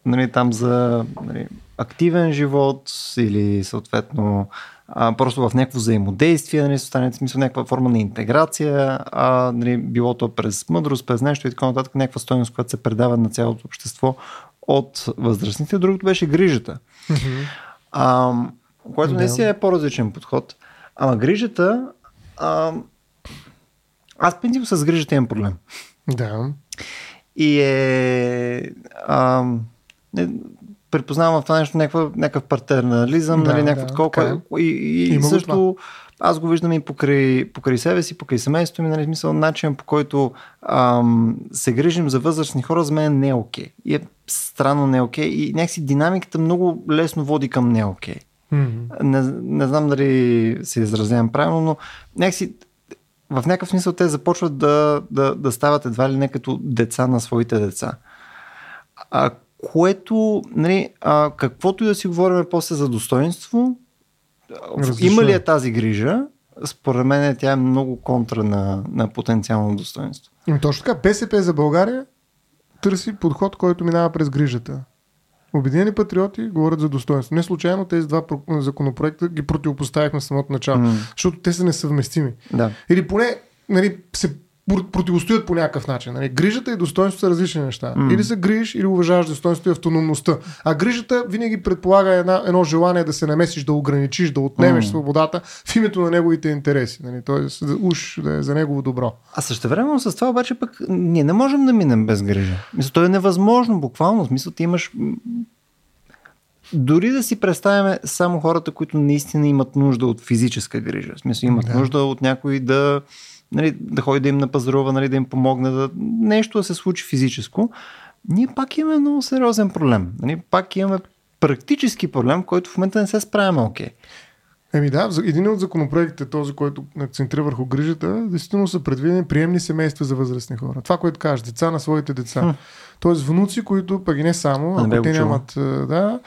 нали, там за нали, активен живот или съответно а, просто в някакво взаимодействие, нали, стане смисъл някаква форма на интеграция, а, нали, било то през мъдрост, през нещо и така нататък, някаква стоеност, която се предава на цялото общество от възрастните. Другото беше грижата. Mm-hmm. А, което не си е по-различен подход. Ама грижата а, аз принцип с грижата имам проблем. Да. И е... А, не, припознавам в това нещо някакъв, някакъв партернализъм, да, нали, някакъв да, такова. Е. И, и, и също това. аз го виждам и покрай, покрай себе си, покрай семейството ми, нали, смисъл, начин по който ам, се грижим за възрастни хора, за мен не е окей. Okay. И е странно не е окей. Okay. И някакси динамиката много лесно води към не е окей. Okay. Mm-hmm. Не, не знам дали се изразявам правилно, но някакси в някакъв смисъл те започват да, да, да стават едва ли не като деца на своите деца. А, което, нали, а, каквото и да си говорим после за достоинство, Различно. има ли е тази грижа, според мен тя е много контра на, на потенциално достоинство. Ами точно така, БСП за България търси подход, който минава през грижата. Обединени патриоти говорят за достоинство. Не случайно тези два законопроекта ги противопоставихме в самото начало, mm. защото те са несъвместими. Да. Или поне нали, се противостоят по някакъв начин. Нали? Грижата и достоинството са различни неща. Mm. Или се грижиш, или уважаваш достоинството и автономността. А грижата винаги предполага една, едно желание да се намесиш, да ограничиш, да отнемеш mm. свободата в името на неговите интереси. Нали? Тоест, уж да е за негово добро. А също време с това обаче пък ние не можем да минем без грижа. Мисля, то е невъзможно, буквално. В смисъл, ти имаш дори да си представяме само хората, които наистина имат нужда от физическа грижа. В смисъл, имат да. нужда от някой да нали, да ходи да им напазарува, нали, да им помогне да нещо да се случи физическо, ние пак имаме много сериозен проблем. Нали, пак имаме практически проблем, който в момента не се справяме окей. Okay. Еми да, един от законопроектите, този, който акцентира върху грижата, действително са предвидени приемни семейства за възрастни хора. Това, което кажеш, деца на своите деца. Хм. Тоест внуци, които пък и не само, ако те нямат, да,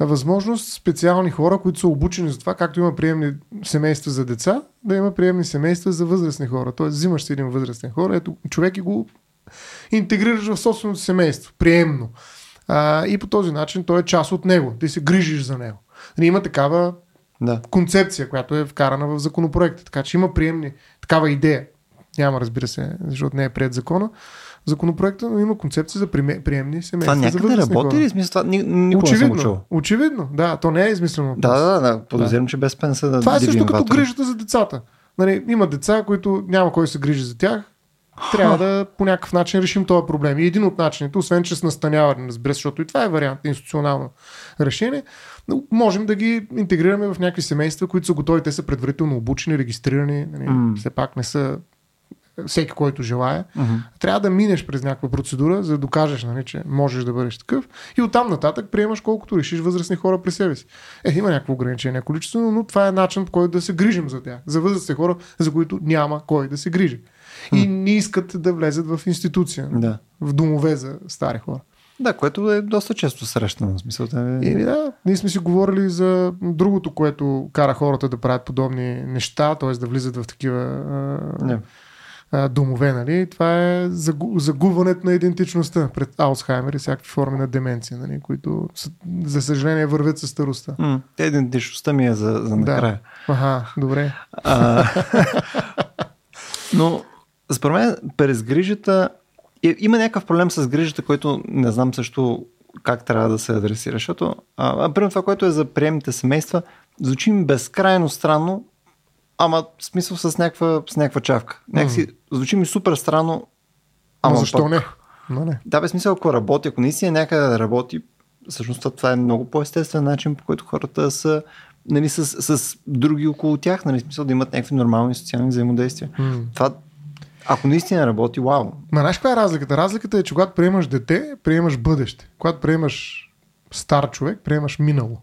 възможност специални хора, които са обучени за това, както има приемни семейства за деца, да има приемни семейства за възрастни хора. Тоест, взимаш си един възрастен хора, ето човек и го интегрираш в собственото семейство, приемно. А, и по този начин той е част от него. Ти се грижиш за него. Нали, има такава да. концепция, която е вкарана в законопроекта. Така че има приемни, такава идея. Няма, разбира се, защото не е пред закона законопроекта, но има концепция за приемни семейства. Това някъде не работи ли? Смисъл, ни, никога очевидно, не съм очевидно, да, то не е измислено. Да, да, да, подозирам, да. че без пенса да Това е също като грижата за децата. Нали, има деца, които няма кой се грижи за тях, трябва да по някакъв начин решим този проблем. И един от начините, освен че с настаняване, разбира се, защото и това е вариант, институционално решение, но можем да ги интегрираме в някакви семейства, които са готови, те са предварително обучени, регистрирани, нали, mm. все пак не са всеки, който желая, uh-huh. трябва да минеш през някаква процедура, за да докажеш, нали, че можеш да бъдеш такъв. И оттам нататък приемаш колкото решиш възрастни хора при себе си. Е, има някакво ограничение количество, но това е начин, по който да се грижим за тях. За възрастни хора, за които няма кой да се грижи. Uh-huh. И не искат да влезат в институция, да. в домове за стари хора. Да, което е доста често срещано. Смисъл, да. И, да, ние сме си говорили за другото, което кара хората да правят подобни неща, т.е. да влизат в такива yeah домове. Нали? Това е загубването на идентичността пред Алцхаймер и всякакви форми на деменция, нали? които за съжаление вървят със старостта. Mm, идентичността ми е за, за накрая. Да. Ага, добре. А, [LAUGHS] но според мен през грижата има някакъв проблем с грижата, който не знам също как трябва да се адресира, защото а, примерно това, което е за приемните семейства, звучи ми безкрайно странно, ама в смисъл с някаква, с някаква чавка. Някакси mm. звучи ми супер странно. Ама Но защо пък... не? Но не? Да, без смисъл, ако работи, ако наистина някъде да работи, всъщност това е много по-естествен начин, по който хората са нали, с, с други около тях, нали, смисъл да имат някакви нормални социални взаимодействия. Mm. Това, ако наистина работи, вау. Ма знаеш каква е разликата? Разликата е, че когато приемаш дете, приемаш бъдеще. Когато приемаш стар човек, приемаш минало.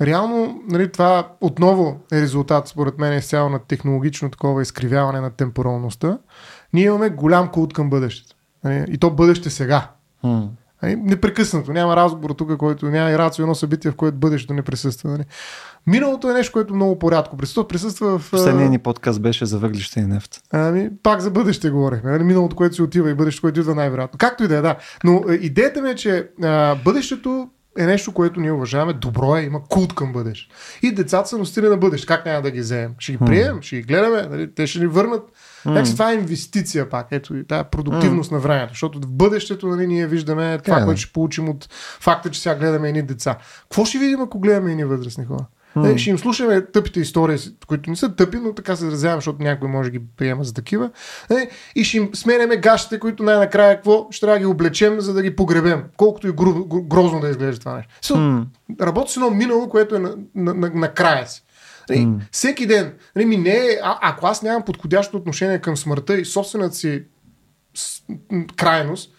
Реално, нали, това отново е резултат, според мен, изцяло на технологично такова изкривяване на темпоралността. Ние имаме голям култ към бъдещето. Нали, и то бъдеще сега. Mm. Нали, непрекъснато. Няма разговор тук, който няма и рацио едно събитие, в което бъдещето не присъства. Нали. Миналото е нещо, което много по-рядко присъства. Присъства в. Последният ни подкаст беше за въглища и нефт. Ами, пак за бъдеще говорихме. Нали? Миналото, което си отива и бъдещето, което идва най-вероятно. Както и да е, да. Но идеята ми е, че а, бъдещето е нещо, което ние уважаваме. Добро е, има култ към бъдеще. И децата са носители на бъдеще. Как няма да ги вземем? Ще ги приемем, ще ги гледаме, нали? те ще ни върнат. Mm. това е инвестиция пак. Ето и тази продуктивност mm. на времето. Защото в бъдещето нали, ние виждаме това, yeah, което ще получим от факта, че сега гледаме едни деца. Какво ще видим, ако гледаме едни възрастни хора? Mm. Е, ще им слушаме тъпите истории, които не са тъпи, но така се изразявам, защото някой може да ги приема за такива. Е, и ще им сменяме гащите, които най-накрая какво ще трябва да ги облечем, за да ги погребем. Колкото и грозно да изглежда това нещо. Mm. Работи с едно минало, което е на, на, на, на края си. Mm. Всеки ден. Нали, ми не е, а, ако аз нямам подходящо отношение към смъртта и собствената си крайност,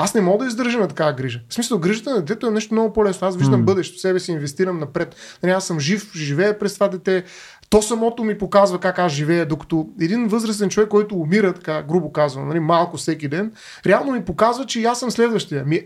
аз не мога да издържа на такава грижа. В смисъл, грижата на детето е нещо много по-лесно. Аз виждам mm. бъдещето, себе си инвестирам напред. Нали, аз съм жив, живея през това дете. То самото ми показва как аз живея, докато един възрастен човек, който умира, така грубо казвам, нали, малко всеки ден, реално ми показва, че и аз съм следващия. Ми,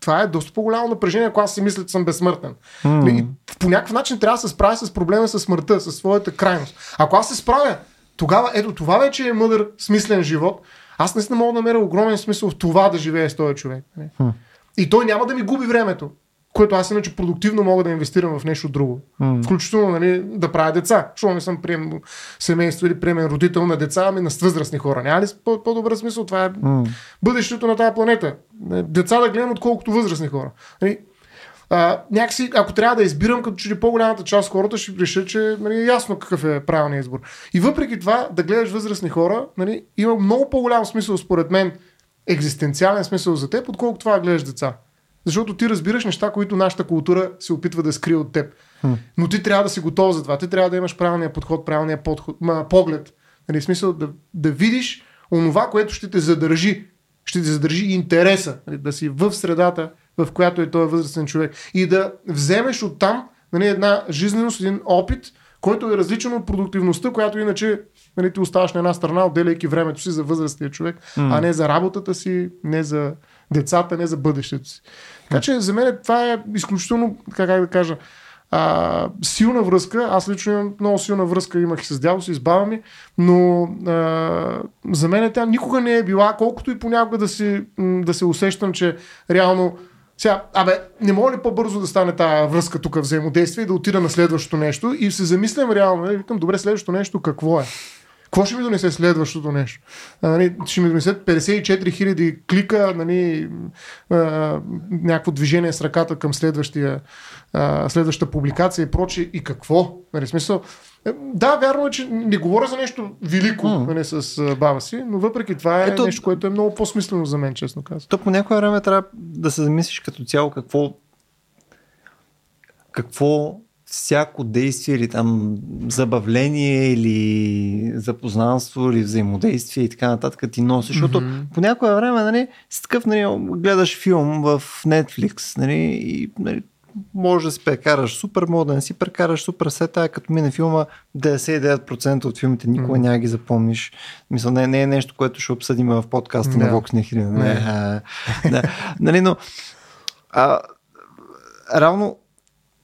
това е доста по-голямо напрежение, ако аз си мисля, че съм безсмъртен. Mm. И по някакъв начин трябва да се справя с проблема с смъртта, с своята крайност. Ако аз се справя, тогава ето това вече е мъдър, смислен живот. Аз наистина мога да намеря огромен смисъл в това да живее с този човек. Mm. И той няма да ми губи времето което аз иначе продуктивно мога да инвестирам в нещо друго. Mm. Включително нали, да правя деца. Защото не съм прием семейство или приемен родител на деца, ами на възрастни хора. Няма ли по- по-добър смисъл? Това е mm. бъдещето на тази планета. Деца да гледам отколкото възрастни хора. Нали, а, някакси, ако трябва да избирам, като че ли по-голямата част от хората ще реша, че нали, е ясно какъв е правилният избор. И въпреки това, да гледаш възрастни хора, нали, има много по-голям смисъл, според мен, екзистенциален смисъл за теб, отколкото това да гледаш деца. Защото ти разбираш неща, които нашата култура се опитва да скрие от теб. Хм. Но ти трябва да си готов за това. Ти трябва да имаш правилния подход, правилния подход, ма, поглед. Нали, смисъл да, да видиш онова, което ще те задържи. Ще те задържи интереса. Нали, да си в средата, в която е този възрастен човек. И да вземеш оттам нали, една жизненост, един опит, който е различен от продуктивността, която иначе нали, ти оставаш на една страна, отделяйки времето си за възрастния човек, mm. а не за работата си, не за децата, не за бъдещето си. Така че за мен това е изключително, как да кажа, а, силна връзка. Аз лично имам много силна връзка, имах и с дядо си, с баба ми, но а, за мен тя никога не е била, колкото и понякога да, си, да се усещам, че реално сега, абе, не мога ли по-бързо да стане тази връзка тук взаимодействие и да отида на следващото нещо и се замислям реално, и нали, викам, добре, следващото нещо какво е? Какво ще ми донесе следващото нещо? А, нали, ще ми донесе 54 хиляди клика, нали, а, някакво движение с ръката към следващия, а, следващата публикация и прочее. И какво? Нали, смисъл, да, вярно е, че не говоря за нещо велико mm. нали, с баба си, но въпреки това е Ето, нещо, което е много по-смислено за мен, честно казвам. То по някое време трябва да се замислиш като цяло какво какво всяко действие или там забавление или запознанство или взаимодействие и така нататък ти носи, защото mm-hmm. по някое време нали, си такъв нали, гледаш филм в Netflix нали, и нали, може да си прекараш супер моден, си прекараш супер сета, като мине филма 99% от филмите никога mm. няма ги запомниш. Мисля, не, не е нещо, което ще обсъдим в подкаста yeah. на Vox Нехили. Нали? Yeah. да. нали, но а, равно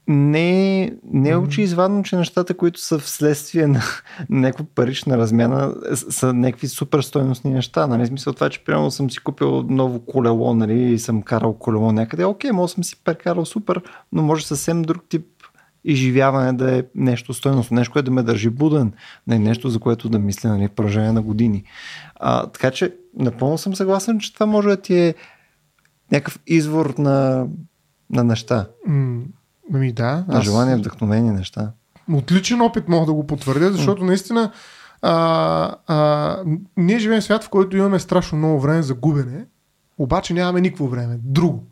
не, не е очевидно, че нещата, които са вследствие на [LAUGHS] някаква парична размяна, са някакви супер стойностни неща. Нали? Смисъл това, че примерно съм си купил ново колело нали? и съм карал колело някъде. Окей, може съм си прекарал супер, но може съвсем друг тип изживяване да е нещо стойностно, нещо, което да ме държи буден, не нещо, за което да мисля нали, в продължение на години. А, така че напълно съм съгласен, че това може да ти е някакъв извор на, на неща. Ами да. На аз... желание, вдъхновение, неща. Отличен опит мога да го потвърдя, защото наистина а, а, ние живеем в свят, в който имаме страшно много време за губене, обаче нямаме никакво време. Друго.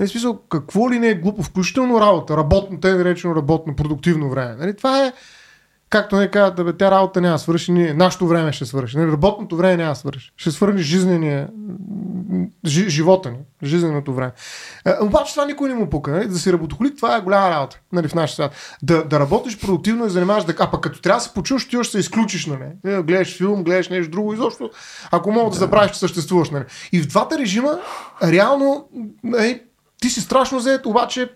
Не смисъл, какво ли не е глупо, включително работа, работно, те наречено работно, продуктивно време. Нали, това е както не казват, да бе, тя работа няма свърши, ние, нашето време ще свърши. Не, работното време няма свърши. Ще свърши жизнения, жи, живота ни, жизненото време. А, обаче това никой не му пука. Нали? Да си работохолик, това е голяма работа нали, в нашия свят. Да, да работиш продуктивно и занимаваш да. А пък като трябва да се почуваш, ти ще се изключиш, нали? Е, гледаш филм, гледаш нещо друго, изобщо. Ако мога да, да забравиш, че съществуваш. Нали? И в двата режима, реално, нали, ти си страшно заед, обаче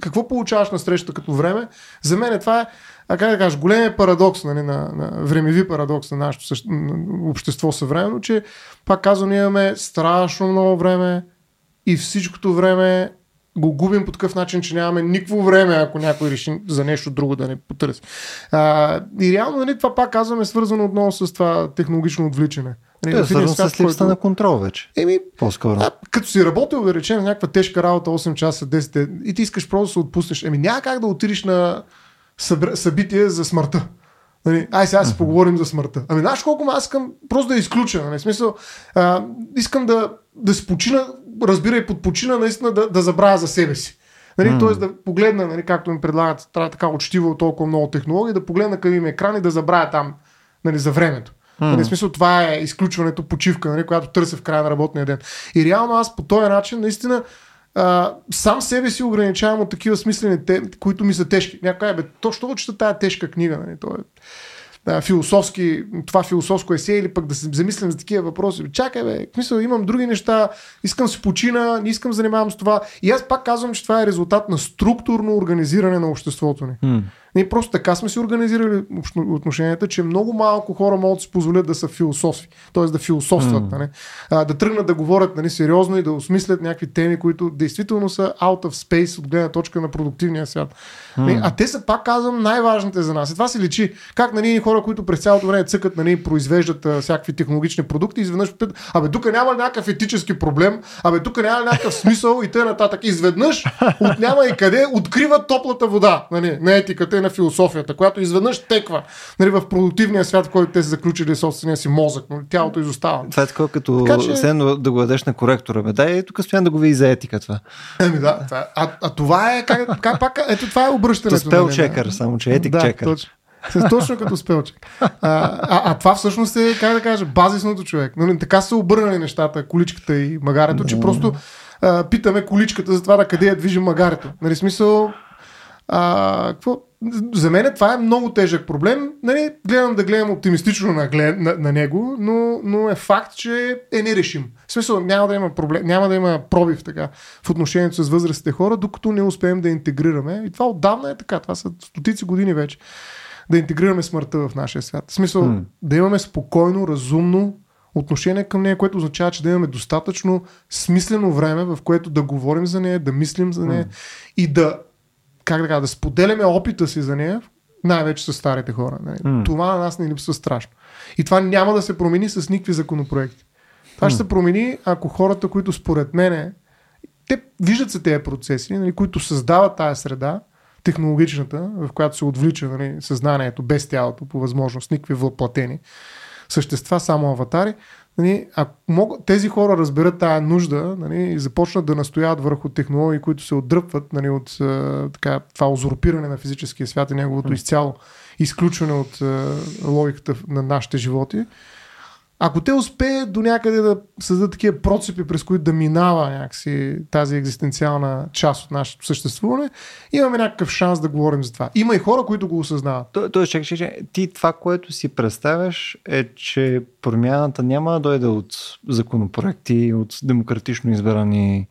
какво получаваш на срещата като време? За мен това е а как да кажа, големият парадокс, нали, на, на времеви парадокс на нашето съще, общество съвременно, че пак казвам, имаме страшно много време и всичкото време го губим по такъв начин, че нямаме никакво време, ако някой реши за нещо друго да не потърси. А, и реално, нали, това пак казваме, свързано отново с това технологично отвличане. Нали, е, свързано с липсата който... на контрол вече. Еми, по-скоро. А, като си работил, да речем, някаква тежка работа, 8 часа, 10 и ти искаш просто да се отпуснеш. Еми, няма как да отидеш на събитие за смъртта. Нали, ай сега си поговорим за смъртта. Ами знаеш колко аз искам просто да изключа. Нали, смисъл, а, искам да, да си почина, разбира и под почина, наистина да, да забравя за себе си. Нали, mm. Тоест да погледна, нали, както ми предлагат, трябва така учтиво толкова много технологии, да погледна към им екран и да забравя там нали, за времето. Mm. Нали, смисъл, това е изключването, почивка, нали, която търся в края на работния ден. И реално аз по този начин наистина а, сам себе си ограничавам от такива смислени теми, които ми са тежки. Някой бе, то що чета тая тежка книга? Нали? То е... а, философски, това философско есе или пък да се замислям за такива въпроси. Чакай, бе, смисъл, имам други неща, искам си почина, не искам занимавам с това. И аз пак казвам, че това е резултат на структурно организиране на обществото ни. М. Ние просто така сме си организирали отношенията, че много малко хора могат да си позволят да са философи, т.е. да философстват, нали? а, да тръгнат да говорят нали, сериозно и да осмислят някакви теми, които действително са out of space от гледна точка на продуктивния свят. Нали, А те са, пак казвам, най-важните за нас. И това се личи. Как нали, хора, които през цялото време цъкат, нали, произвеждат а, всякакви технологични продукти, изведнъж питат, абе, тук няма някакъв етически проблем, абе, тук няма някакъв смисъл и т.н. Изведнъж от няма и къде откриват топлата вода нали, на етиката и на философията, която изведнъж теква нали, в продуктивния свят, в който те са заключили собствения си мозък. Нали, тялото изостава. Това е такова като Така че- да го дадеш на коректора. Бе. Дай, тук стоян да го види за етика това. Еми да, това е. А, а това е, как, как пак, ето това е обръщането. То спел чекър, само че етик да, чекър. Точно. С- Точно като спелчек. А, а, а това всъщност е, как да кажа, базисното човек. Нали, така са обърнали нещата, количката и магарето, че просто а, питаме количката за това да къде я движи магарето. Нали, смисъл, а, какво? За мен това е много тежък проблем. Нали, гледам да гледам оптимистично на, глед, на, на него, но, но е факт, че е нерешим. В смисъл, няма да има проблем, няма да има пробив така в отношението с възрастните хора, докато не успеем да интегрираме. И това отдавна е така. Това са стотици години вече. Да интегрираме смъртта в нашия свят. В смисъл, М. да имаме спокойно, разумно отношение към нея, което означава, че да имаме достатъчно смислено време, в което да говорим за нея, да мислим за нея и да, как да кажа, да споделяме опита си за нея, най-вече с старите хора. Нали? М. Това на нас не липсва страшно. И това няма да се промени с никакви законопроекти. Това ще се промени, ако хората, които според мене, те виждат се тези процеси, нали, които създават тази среда, технологичната, в която се отвлича нали, съзнанието без тялото, по възможност, никакви въплатени същества, само аватари. Нали, ако могат, тези хора разберат тая нужда нали, и започнат да настояват върху технологии, които се отдръпват нали, от така, това узурпиране на физическия свят и неговото изцяло изключване от логиката на нашите животи, ако те успеят до някъде да създадат такива процепи, през които да минава някакси тази екзистенциална част от нашето съществуване, имаме някакъв шанс да говорим за това. Има и хора, които го осъзнават. То, то, чакай, чакай. ти това, което си представяш е, че промяната няма да дойде от законопроекти, от демократично избрани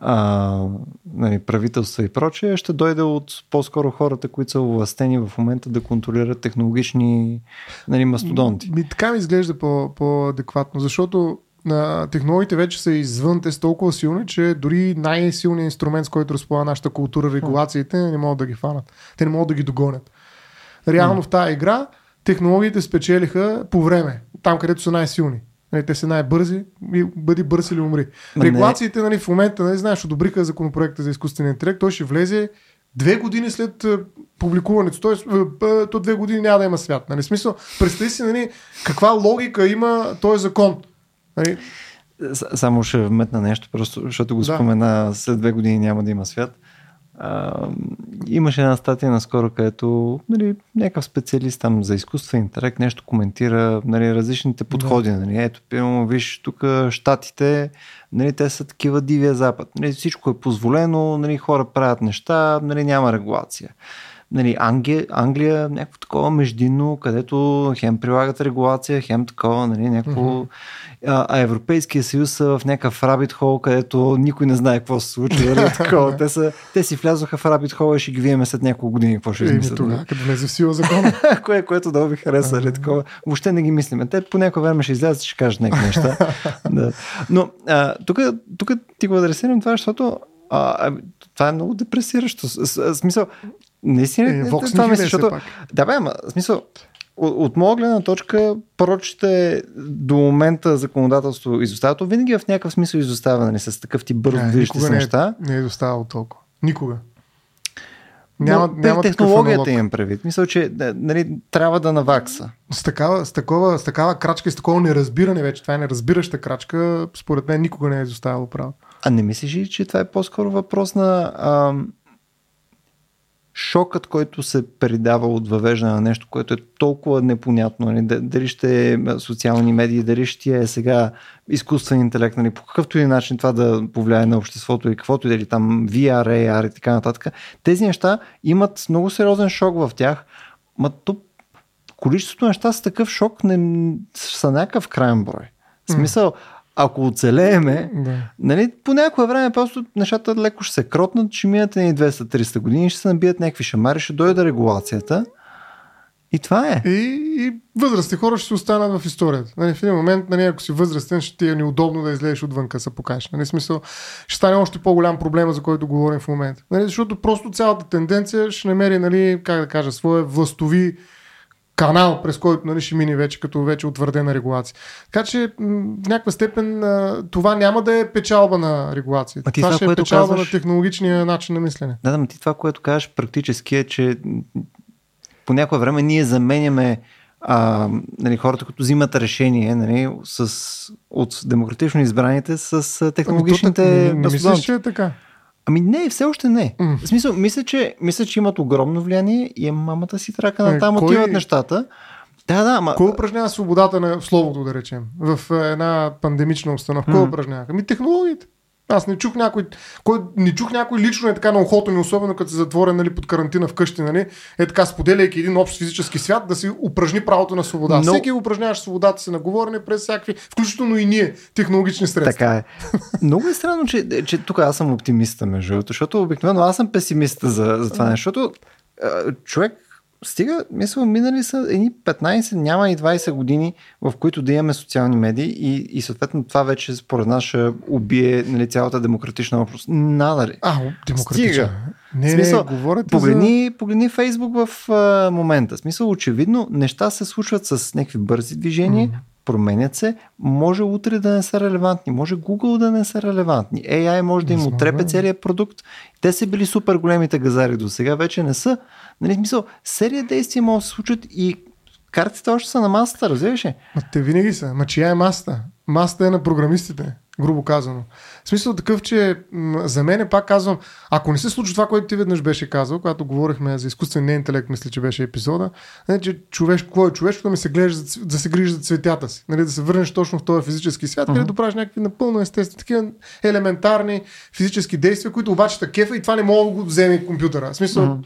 а, нали, правителства и прочее, ще дойде от по-скоро хората, които са властени в момента да контролират технологични нали, мастодонти. Ми, така ми изглежда по, по-адекватно, защото на технологиите вече са извън, те са толкова силни, че дори най-силният инструмент, с който разполага нашата култура, регулациите, не могат да ги фанат. Те не могат да ги догонят. Реално в тази игра технологиите спечелиха по време, там където са най-силни. Нали, те са най-бързи и бъди бърз или умри. Ма. Регулациите нали, в момента, нали, знаеш, одобриха законопроекта за изкуствения интелект, той ще влезе две години след публикуването. А, то две години няма да има свят. Нали? Смисъл, представи си нали, каква логика има този закон. Нали? Само ще вметна нещо, просто защото го Да. спомена след две години няма да има свят. А, имаше една статия наскоро, където нали, някакъв специалист там за изкуствен интелект нещо коментира нали, различните подходи. Нали. Ето, примерно, виж, тук щатите, нали, те са такива дивия запад. Нали, всичко е позволено, нали, хора правят неща, нали, няма регулация. Нали, Англия, Англия някакво такова междинно, където хем прилагат регулация, хем такова, нали, някакво... А, а Европейския съюз са в някакъв рабит хол, където никой не знае какво се случва. Нали, [LAUGHS] такова. Те, са, те си влязоха в рабит хол и ще ги видим след няколко години какво ще измислят. тогава, нали. като влезе в сила закона. [LAUGHS] Кое, което много ви хареса, нали, такова. Въобще не ги мислиме. Те по някое време ще излязат и ще кажат някакви неща. [LAUGHS] да. Но тук, ти го адресирам това, защото а, а, това е много депресиращо. С, с, смисъл, наистина, Е, Vox това е мисля, защото... пак. Да, бе, ама, смисъл, от, от моя гледна точка, прочите до момента законодателство изостава. То винаги е в някакъв смисъл изостава, нали, с такъв ти бързо Не, движещи никога се не е, неща. не е доставало толкова. Никога. Няма, Но, няма технологията имам предвид. Мисля, че да, нали, трябва да навакса. С такава, с, такова, с такава крачка и с такова неразбиране вече, това е неразбираща крачка, според мен никога не е изоставало право. А не мислиш ли, че това е по-скоро въпрос на ам, шокът, който се придава от въвеждане на нещо, което е толкова непонятно. Нали? Д- Дали ще е социални медии, дали ще е сега изкуствен интелект, нали? по какъвто и начин това да повлияе на обществото и каквото и дали там VR, AR и така нататък. Тези неща имат много сериозен шок в тях, ма то количеството неща с такъв шок не, са някакъв крайен брой. В смисъл, ако оцелееме, Да. нали, по някое време просто нещата леко ще се кротнат, ще минат ни 200-300 години, ще се набият някакви шамари, ще дойде регулацията. И това е. И, и възрастни хора ще си останат в историята. Нали, в един момент, нали, ако си възрастен, ще ти е неудобно да излезеш отвънка, се покажеш. Нали, смисъл, ще стане още по-голям проблема, за който говорим в момента. Нали, защото просто цялата тенденция ще намери, нали, как да кажа, своя властови канал, през който нали, ще мине вече като вече утвърдена регулация. Така че в някаква степен това няма да е печалба на регулацията. Това това, ще е печалба казваш- на технологичния начин на мислене. Да, да, но ти това, което кажеш практически е, че по някое време ние заменяме а, нали, хората, които взимат решение нали, с, от демократично избраните с а, технологичните Ами, то, не, не мислиш, че е така? Ами не, все още не. М. В смисъл, мисля че, мисля, че имат огромно влияние и е мамата си трака на там кой- отиват нещата. Да, да, ама... Кой упражнява свободата на словото, да речем, в е, една пандемична обстановка? Кой Мгм. упражнява? Ами технологиите. Аз не чух някой, кой, не чух някой лично е така на ухото ми, особено като се затворен нали, под карантина вкъщи, нали, е така споделяйки един общ физически свят, да си упражни правото на свобода. Но- Всеки упражняваш свободата си на говорене през всякакви, включително и ние, технологични средства. Така е. Много е странно, че, че тук аз съм оптимиста, между другото, защото обикновено аз съм песимист за, за това нещо, защото човек стига, мисля, минали са едни 15, няма и 20 години, в които да имаме социални медии и, и съответно това вече според нас ще убие нали, цялата демократична общност. Надали. А, демократичен. Стига. Не, Смисъл, не, говорите Погледни, погледни Фейсбук в а, момента. Смисъл, очевидно, неща се случват с някакви бързи движения, променят се, може утре да не са релевантни, може Google да не са релевантни, AI може да им Възможно отрепе е. целият продукт. Те са били супер големите газари до сега, вече не са. Нали, смисъл, серия действия могат да се случат и картите още са на масата, разбираш ли? Ма те винаги са. Ма чия е маста? Маста е на програмистите, грубо казано. В смисъл такъв, че м- за мен е пак казвам, ако не се случи това, което ти веднъж беше казал, когато говорихме за изкуствения интелект, мисля, че беше епизода, нали, че човеш, какво е човешкото да, ми се гледаш, да се грижи за цветята си, нали, да се върнеш точно в този физически свят, където правиш някакви напълно естествени, такива елементарни физически действия, които обаче та кефа и това не мога да го вземе компютъра. В смисъл,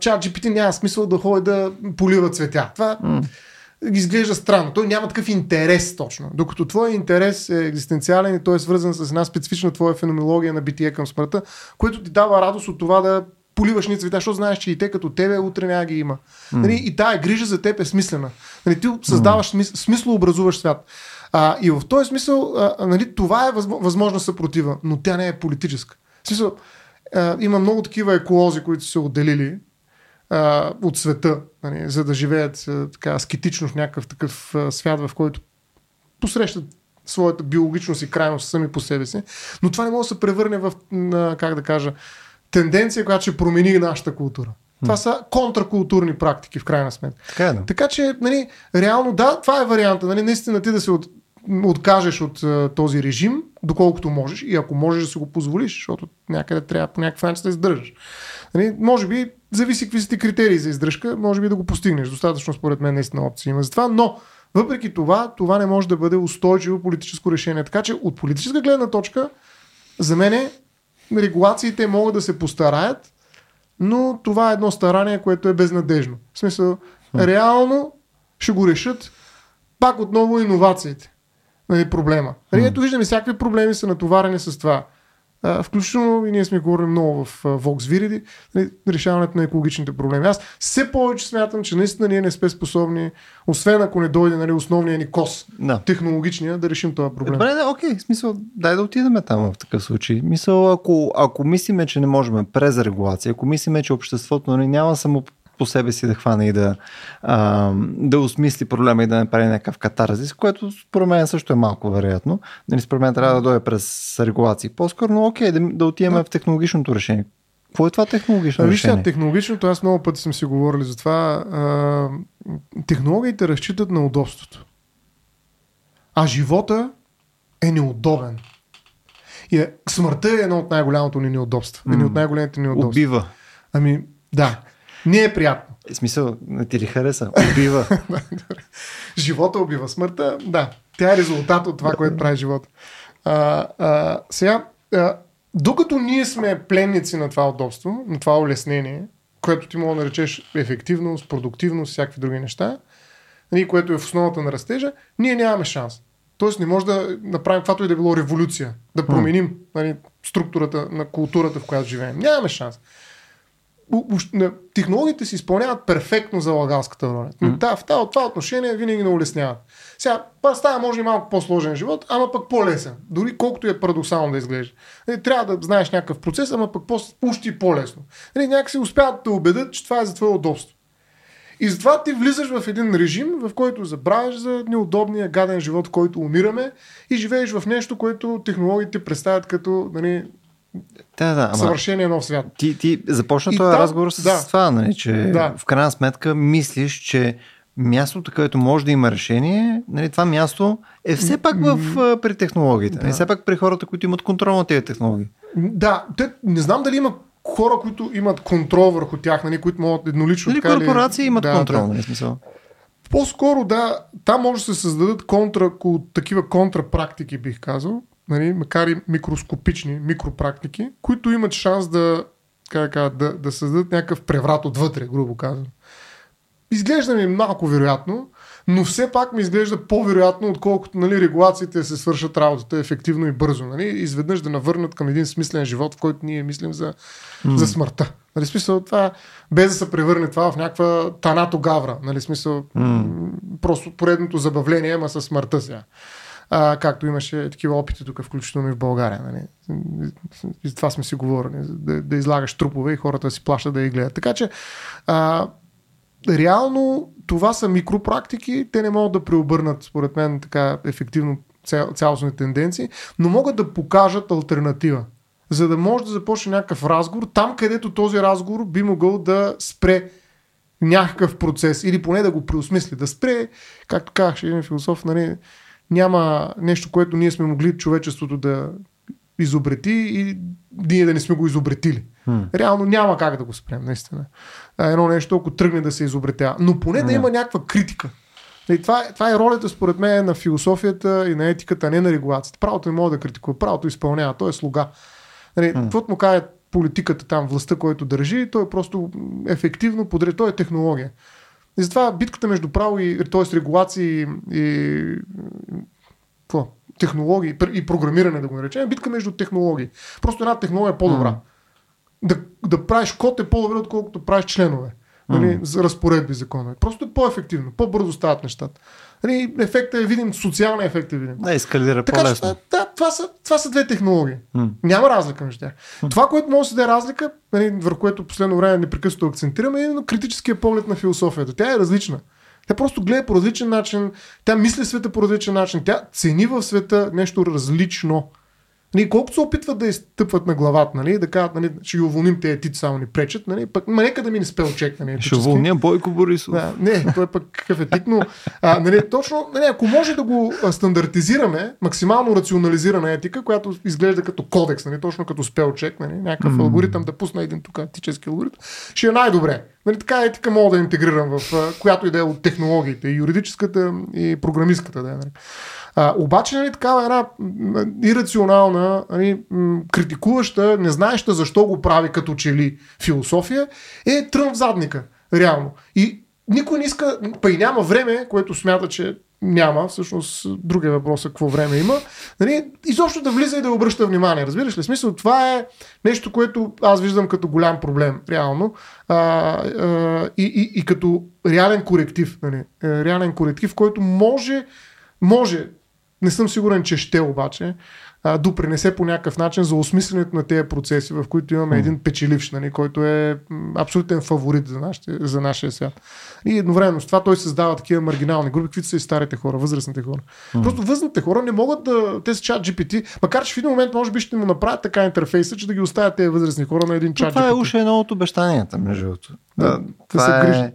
чат GPT няма смисъл да ходи да полива цветя. Това изглежда странно. Той няма такъв интерес точно. Докато твой интерес е екзистенциален и той е свързан с една специфична твоя феноменология на битие към смъртта, което ти дава радост от това да поливаш ни цвета, защото знаеш, че и те като тебе утре няма ги има. Mm. Нали, и тая грижа за теб е смислена. Нали, ти създаваш смис... смисло, образуваш свят. А, и в този смисъл, а, нали, това е възмо- възможна съпротива, но тя не е политическа. В смисъл, а, има много такива еколози, които са се отделили а, от света, нали, за да живеят а, така аскетично в някакъв такъв а, свят, в който посрещат своята биологичност и крайност сами по себе си. Но това не може да се превърне в, как да кажа, тенденция, която ще промени нашата култура. Това са контракултурни практики, в крайна сметка. Така е, да. Така че, нали, реално, да, това е варианта. Нали, наистина ти да се от, откажеш от а, този режим, доколкото можеш, и ако можеш да си го позволиш, защото някъде трябва по някакъв начин да издържаш. Нали, може би, зависи какви са ти критерии за издръжка, може би да го постигнеш. Достатъчно, според мен, наистина опции има за това, но въпреки това, това не може да бъде устойчиво политическо решение. Така че, от политическа гледна точка, за мен регулациите могат да се постараят, но това е едно старание, което е безнадежно. В смисъл, реално ще го решат пак отново иновациите. Нали, проблема. Нали, ето виждаме, всякакви проблеми са натоварени с това. А, включително и ние сме говорили много в Vox Viridi, нали, решаването на екологичните проблеми. Аз все повече смятам, че наистина ние не сме способни, освен ако не дойде нали, основния ни кос, Да. технологичния, да решим този проблем. Добре, да, окей, смисъл, дай да отидем там в такъв случай. Мисъл, ако, ако мислиме, че не можем през регулация, ако мислиме, че обществото нали, няма само по себе си да хване и да, а, да осмисли проблема и да направи някакъв катарзис, което според мен също е малко вероятно. Нали, според мен трябва да дойде през регулации. По-скоро, но окей, да, да отидем в технологичното решение. Какво е това технологично А, Виж сега, решение? технологичното, аз много пъти съм си говорили за това. А, технологиите разчитат на удобството. А живота е неудобен. И е, смъртта е едно от най-голямото ни неудобства. Едно от най-големите ни неудобства. Убива. Ами, да. Не е приятно. В смисъл, не ти ли хареса? Убива. [LAUGHS] Живота убива смъртта. Да. Тя е резултат от това, което прави живота. А, а, сега, а, докато ние сме пленници на това удобство, на това улеснение, което ти мога да наречеш ефективност, продуктивност, всякакви други неща, нали, което е в основата на растежа, ние нямаме шанс. Тоест не може да направим каквато и да било революция, да променим нали, структурата на културата, в която живеем. Нямаме шанс. Технологиите се изпълняват перфектно за лагалската роля. Mm-hmm. Да, в това отношение винаги не улесняват. Сега, става може и малко по-сложен живот, ама пък по-лесен. Дори колкото е парадоксално да изглежда. Нали, трябва да знаеш някакъв процес, ама пък пущи по-лесно. Нали, някакси успяват да те убедят, че това е за твое удобство. И затова ти влизаш в един режим, в който забравяш за неудобния гаден живот, в който умираме и живееш в нещо, което технологиите представят като нали, да, да, съвършение нов свят. Ти, ти започна този там, разговор с да, това, нали, че да. в крайна сметка мислиш, че мястото, където може да има решение, нали, това място е все пак в, при технологиите. Нали, да. Нали, все пак при хората, които имат контрол на тези технологии. Да, те, не знам дали има хора, които имат контрол върху тях, нали, които могат еднолично. Или така, корпорации ли... имат да, контрол, да. нали смисъл. По-скоро да, там може да се създадат контра, такива контрапрактики, бих казал, нали, макар и микроскопични микропрактики, които имат шанс да, как, да, да създадат някакъв преврат отвътре, грубо казвам. Изглежда ми малко вероятно, но все пак ми изглежда по-вероятно, отколкото нали, регулациите се свършат работата ефективно и бързо. Нали, изведнъж да навърнат към един смислен живот, в който ние мислим за, mm. за смъртта. Нали, смисъл, това, без да се превърне това в някаква танато гавра. Нали, смисъл, mm. просто поредното забавление, ама със смъртта сега. А, както имаше такива опити тук, включително и в България. Нали. И за това сме си говорили, да, да излагаш трупове и хората си плащат да ги гледат. Така че а, реално това са микропрактики, те не могат да преобърнат, според мен, така ефективно цялостни тенденции, но могат да покажат альтернатива. За да може да започне някакъв разговор, там където този разговор би могъл да спре някакъв процес или поне да го преосмисли, да спре, както казах един философ, нали, няма нещо, което ние сме могли човечеството да изобрети и ние да не сме го изобретили. Hmm. Реално няма как да го спрем, наистина. Едно нещо, ако тръгне да се изобретя. Но поне hmm. да има някаква критика. И това, това е ролята, според мен, на философията и на етиката, не на регулацията. Правото не може да критикува, правото изпълнява, той е слуга. Нали, hmm. Каквото му каже политиката там, властта, който държи, той е просто ефективно подред, той е технология. И затова битката между право и, т.е. регулации и, какво? технологии и програмиране, да го наречем, битка между технологии. Просто една технология е по-добра. Mm. Да, да правиш код е по-добре, отколкото правиш членове. Нали, за разпоредби закони. Просто е по-ефективно, по-бързо стават нещата. Нали, ефектът е видим, социалния ефект е видим. Да, ескалира така, по-лесно. Че, да, това са, това са две технологии. Mm. Няма разлика между тях. Mm. Това, което може да даде разлика, нали, върху което последно време непрекъснато акцентираме, е именно критическия поглед на философията. Тя е различна. Тя просто гледа по различен начин, тя мисли света по различен начин, тя цени в света нещо различно. Нали, колкото се опитват да изтъпват на главата, нали, да кажат, нали, ще ги уволним тези тици, само ни пречат, нали, пък, ма нека да ми не спел чек. Нали, ще уволня Бойко Борисов. Да, не, той е пък какъв е тик, но а, нали, точно, нали, ако може да го стандартизираме, максимално рационализирана етика, която изглежда като кодекс, нали, точно като спел чек, нали, някакъв mm. алгоритъм да пусна един тук етически алгоритъм, ще е най-добре. Нали, така етика мога да интегрирам в която идея от технологиите, и юридическата, и програмистката. Да, нали. А, обаче, нали, такава една ирационална, нали, критикуваща, не знаеща защо го прави като че ли философия, е трън в задника, реално. И никой не иска, па и няма време, което смята, че няма, всъщност другия въпрос е какво време има, нали, изобщо да влиза и да обръща внимание. Разбираш ли? Смисъл, това е нещо, което аз виждам като голям проблем, реално, а, а, и, и, и като реален коректив. Нали, е, реален коректив, който може, може не съм сигурен, че ще обаче а, допринесе по някакъв начин за осмисленето на тези процеси, в които имаме mm. един печеливш, нали, който е абсолютен фаворит за, нашите, за нашия свят. И едновременно с това той създава такива маргинални групи, каквито са и старите хора, възрастните хора. Mm. Просто възрастните хора не могат да. Те са чат GPT, макар че в един момент може би ще му направят така интерфейса, че да ги оставят тези възрастни хора на един чат. Това GPT. е уж едно от обещанията, между другото. Да, да, това е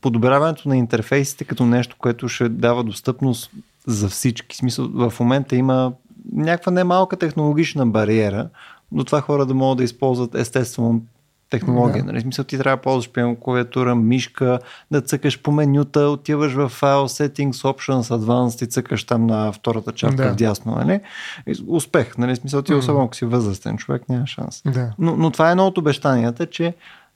подобряването на интерфейсите като нещо, което ще дава достъпност за всички. Смисъл, в момента има някаква немалка технологична бариера, но това хора да могат да използват естествено технология. Да. Нали? Смисъл, ти трябва да ползваш пием, клавиатура, мишка, да цъкаш по менюта, отиваш в файл Settings, Options, Advanced и цъкаш там на втората чапка да. вдясно. Нали? Успех. Нали? Смисъл, ти особено ако си възрастен човек, няма шанс. Да. Но, но това е едно от обещанията, че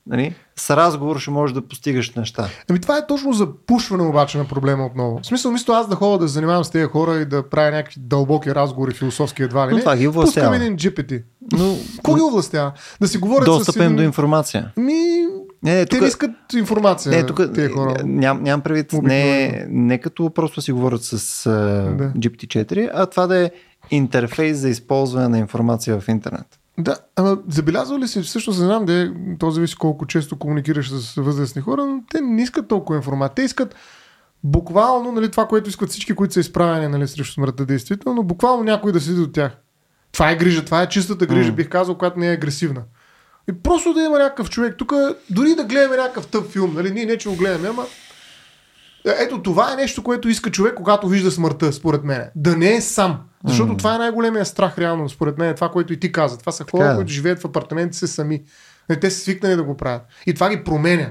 Нали? С разговор ще можеш да постигаш неща. Ами това е точно за пушване обаче на проблема отново. В смисъл, мисля аз да ходя да занимавам с тези хора и да правя някакви дълбоки разговори, философски едва ли Но това ги овластява. Пускам един GPT. Но Какво ги овластява? Да си говорят достъп с един... до информация. Ми, Не, не, те искат информация, не, тук тези хора. ням, нямам предвид не, не като просто си говорят с а, Да. GPT-4, а това да е интерфейс за използване на информация в интернет. Да, ама забелязва ли си, всъщност не знам, де, то зависи колко често комуникираш с възрастни хора, но те не искат толкова информация. Те искат буквално нали, това, което искат всички, които са изправени нали, срещу смъртта, действително, буквално някой да седи до тях. Това е грижа, това е чистата грижа, М. бих казал, която не е агресивна. И просто да има някакъв човек. Тук, дори да гледаме някакъв тъп филм, нали, ние не че го гледаме, ама ето това е нещо, което иска човек, когато вижда смъртта, според мен. Да не е сам. Защото М. това е най-големия страх, реално, според мен. Това, което и ти каза. Това са хора, Така е. които живеят в апартаменти си сами. Нали, Те са свикнали да го правят. И това ги променя.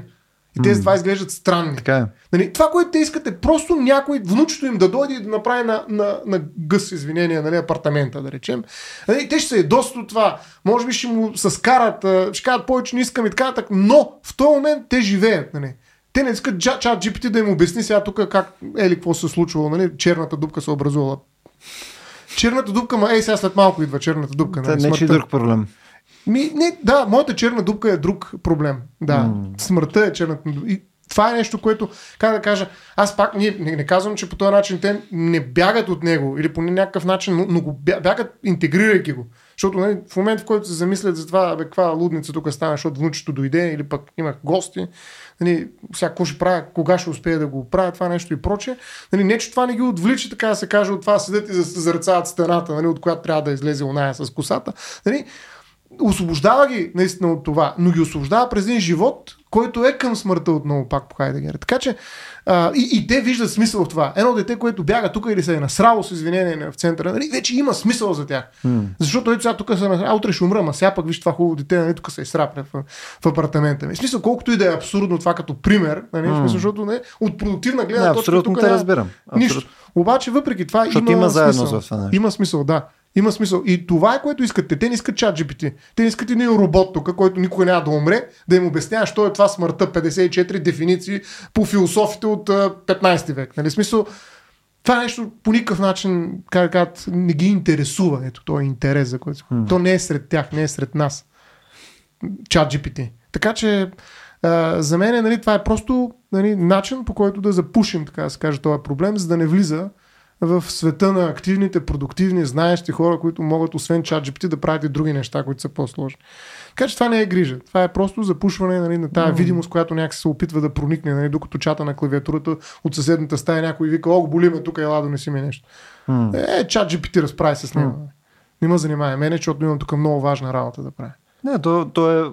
И те това изглеждат странни. Така е. Нали, това, което те искат е просто някой, внучето им да дойде и да направи на, на, на гъс, извинения, нали, апартамента, да речем. Нали, те ще се ядосат от това. Може би ще му се скарат, ще кажат повече не искам и така но в този момент те живеят. Нали. Те не искат чат GPT да им обясни сега тук как, ели, какво се е случвало, нали, черната дупка се е образувала. Черната дупка, ма ей сега след малко идва черната дупка. Нали, не че смъртта. друг проблем. Ми, не, да, моята черна дупка е друг проблем. Да, М. смъртта е черната дупка. И това е нещо, което, как да кажа, аз пак не, не, не казвам, че по този начин те не бягат от него или по някакъв начин, но, но го бя- бягат интегрирайки го. Защото нали, в момента, в който се замислят за това, бе, каква лудница тук стана, защото внучето дойде или пък имах гости, нали, сега какво ще правя, кога ще успея да го правя, това нещо и прочее. Нали, не, че това не ги отвлича, така да се каже, от това седят и зарецават стената, нали, от която трябва да излезе оная с косата. Нали, освобождава ги наистина от това, но ги освобождава през един живот, който е към смъртта отново, пак по Хайдегер. Така че а, и, и, те виждат смисъл в това. Едно дете, което бяга тук или се е насрало с извинение в центъра, нали, вече има смисъл за тях. М. Защото ето сега тук се насрал, утре ще умра, ма сега пък виж това хубаво дете, нали, тук се изсрапля в, в апартамента ми. В смисъл, колкото и да е абсурдно това като пример, нали, М. смисъл, защото не, от продуктивна гледна Да, точка абсолютно тук те разбирам. Нищо. Абсолютно. Обаче, въпреки това, Защото има, има смисъл. в това. Има смисъл, да. Има смисъл. И това е което искат те. Не искат чат GPT. Те не искат един робот тук, който никога няма да умре, да им обяснява, що е това смъртта. 54 дефиниции по философите от а, 15 век. Нали? Смисъл, това нещо по никакъв начин, как кажат, не ги интересува. Ето, то е интерес, за който. Хм. То не е сред тях, не е сред нас. Чат GPT. Така че а, за мен нали, това е просто нали, начин по който да запушим, така да се каже, този проблем, за да не влиза в света на активните, продуктивни, знаещи хора, които могат освен чат GPT да правят и други неща, които са по-сложни. Така че това не е грижа. Това е просто запушване нали, на тази видимост, която някакси се опитва да проникне, нали, докато чата на клавиатурата от съседната стая някой вика, о, боли ме тук, ела донеси ми нещо. М. Е, чат GPT разправи се с него. М. Не ме занимава мене, защото имам тук много важна работа да правя. Не, то, то е...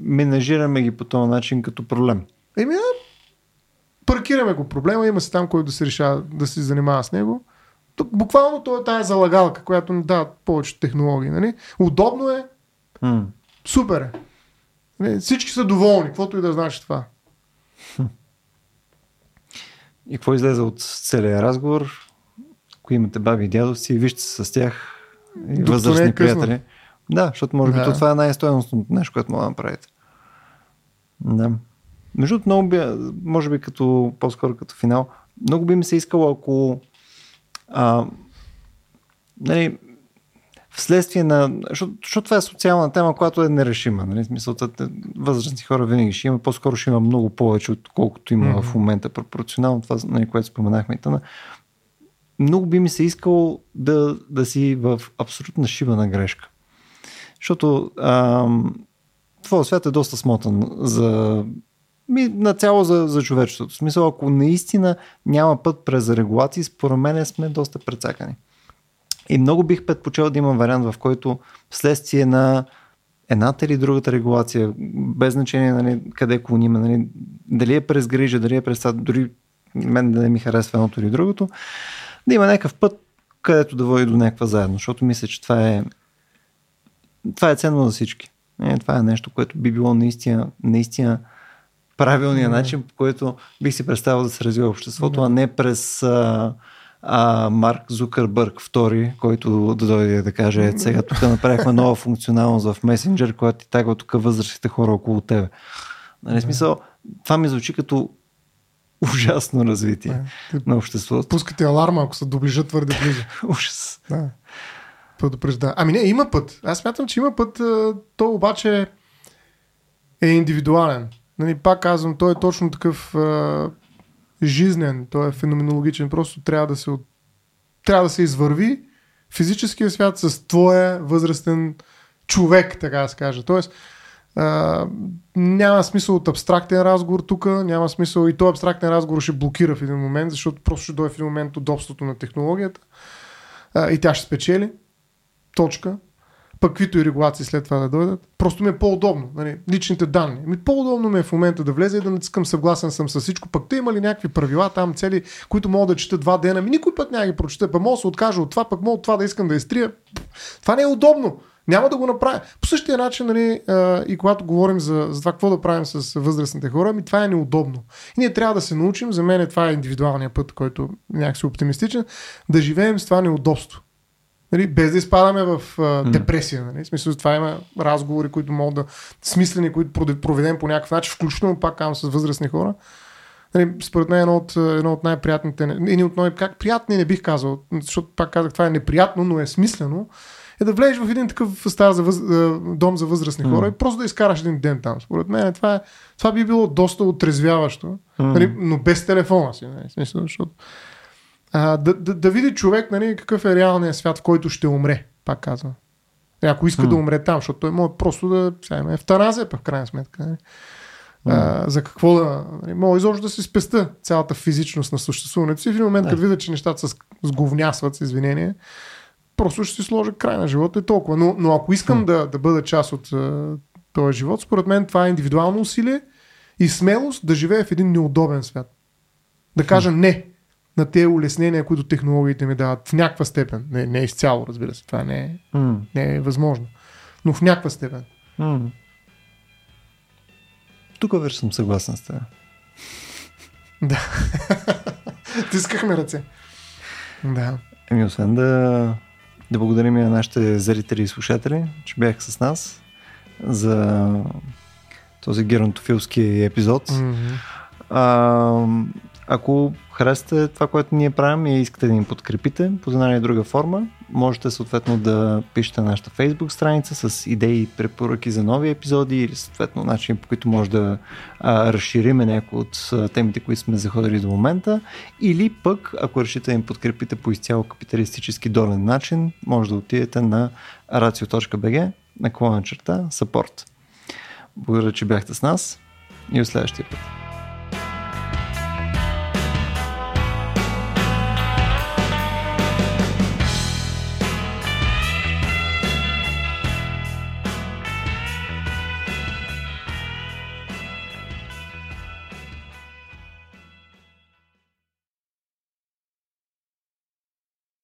Менажираме ги по този начин като проблем. Еми, а, паркираме го проблема, има си там, който да се решава да се занимава с него. Тук, буквално то е тая залагалка, която ни дават повече технологии. Нали? Удобно е, М. супер е. Нали? Всички са доволни, каквото и да значи това. И какво излезе от целия разговор? Ако имате баби и дядовци, вижте се с тях и не възрастни е късно. приятели. Да, защото може би Да. то това е най-стоеностното нещо, което мога да направите. Да. Между другото, много би, може би като, по-скоро като финал, много би ми се искало, ако а, нали, вследствие на... Защото, защото това е социална тема, която е нерешима. Нали? Смисъл, възрастни хора винаги ще има, по-скоро ще има много повече, отколкото има Мгм. в момента пропорционално това, нали, което споменахме. тъна. Много би ми се искало да, да си в абсолютна шибана грешка. Защото ам, твоя свят е доста смотан за ми, нацяло за, за човечеството. В смисъл, ако наистина няма път през регулации, според мен сме доста прецакани. И много бих предпочел да има вариант, в който вследствие на едната или другата регулация, без значение нали, къде клониме, нали, дали е през грижа, дали е през това, дори мен да не ми харесва едното или другото, да има някакъв път, където да води до някаква заедно, защото мисля, че това е това е ценно за всички. Е, това е нещо, което би било наистина, наистина правилният Да. начин, по който бих си представил да се развива обществото, а не през а, а Марк Зукърбърг втори, който да дойде да каже, е, сега тук направихме нова функционалност в месенджер, която ти тагва тук възрастните хора около тебе. Нали, смисъл, това ми звучи като ужасно развитие Да. на обществото. Пускате аларма, ако се доближат твърде близо. [LAUGHS] Ужас. Да. Предупрежда. Ами не, има път. Аз смятам, че има път. То обаче е индивидуален. Нали, пак казвам, той е точно такъв а, жизнен, той е феноменологичен. Просто трябва да се, от... трябва да се извърви физическия свят с твоя възрастен човек, така да се каже. Тоест, а, няма смисъл от абстрактен разговор тук, няма смисъл и този абстрактен разговор ще блокира в един момент, защото просто ще дойде в един момент удобството на технологията а, и тя ще спечели. Точка. Пък и регулации след това да дойдат. Просто ми е по-удобно. Нали? Личните данни. Ми по-удобно ми е в момента да влезе и да натискам съгласен съм с всичко. Пък те има ли някакви правила там, цели, които мога да чета два дена. Ми никой път няма ги прочета. Пък мога да се откажа от това, пък мога от това да искам да изтрия. Това не е удобно. Няма да го направя. По същия начин, нали, а, и когато говорим за, за това какво да правим с възрастните хора, ми това е неудобно. И ние трябва да се научим, за мен това е индивидуалният път, който някакси оптимистичен, да живеем с това неудобство. Нали, без да изпадаме в а, депресия. Нали? В смисъл, това има разговори, които могат да смислени, които проведем по някакъв начин, включително пак казвам с възрастни хора. Нали, според мен едно от, едно от най-приятните, един от най- как приятни не бих казал, защото пак казах, това е неприятно, но е смислено, е да влезеш в един такъв стар за въз, дом за възрастни хора и просто да изкараш един ден там. Според мен това, е, това би било доста отрезвяващо, нали, но без телефона си. Нали, смисъл, защото а, да, да, да види човек нали, какъв е реалният свят, в който ще умре, пак казвам. Е, Ако иска да умре там, защото той може просто да сега има евтаназия, в крайна сметка. Нали. А, за какво да... Нали, мога изобщо да си спеста цялата физичност на съществуването си. В един момент, Да. като видя, че нещата се сговнясват с извинение, просто ще си сложа край на живота и толкова. Но, но ако искам да, да бъда част от този живот, според мен това е индивидуално усилие и смелост да живее в един неудобен свят. Да кажа не на тези улеснения, които технологиите ми дават в някаква степен. Не, не изцяло, разбира се. Това не е, М, не е възможно. Но в някаква степен. м. Тук вече съм съгласен с теб. [LAUGHS] Да. Тискахме ръце. Да. Еми, освен да, да благодарим и на нашите зрители и слушатели, че бяха с нас за този геронтофилски епизод. Мгм. А, ако харесате това, което ние правим и искате да ни подкрепите по една или друга форма, можете съответно да пишете на нашата Facebook страница с идеи и препоръки за нови епизоди или съответно начини по които може да а, разшириме някои от темите, които сме заходили до момента. Или пък, ако решите да ни подкрепите по изцяло капиталистически долен начин, може да отидете на racio.bg наклона черта support. Благодаря, че бяхте с нас и до следващия път.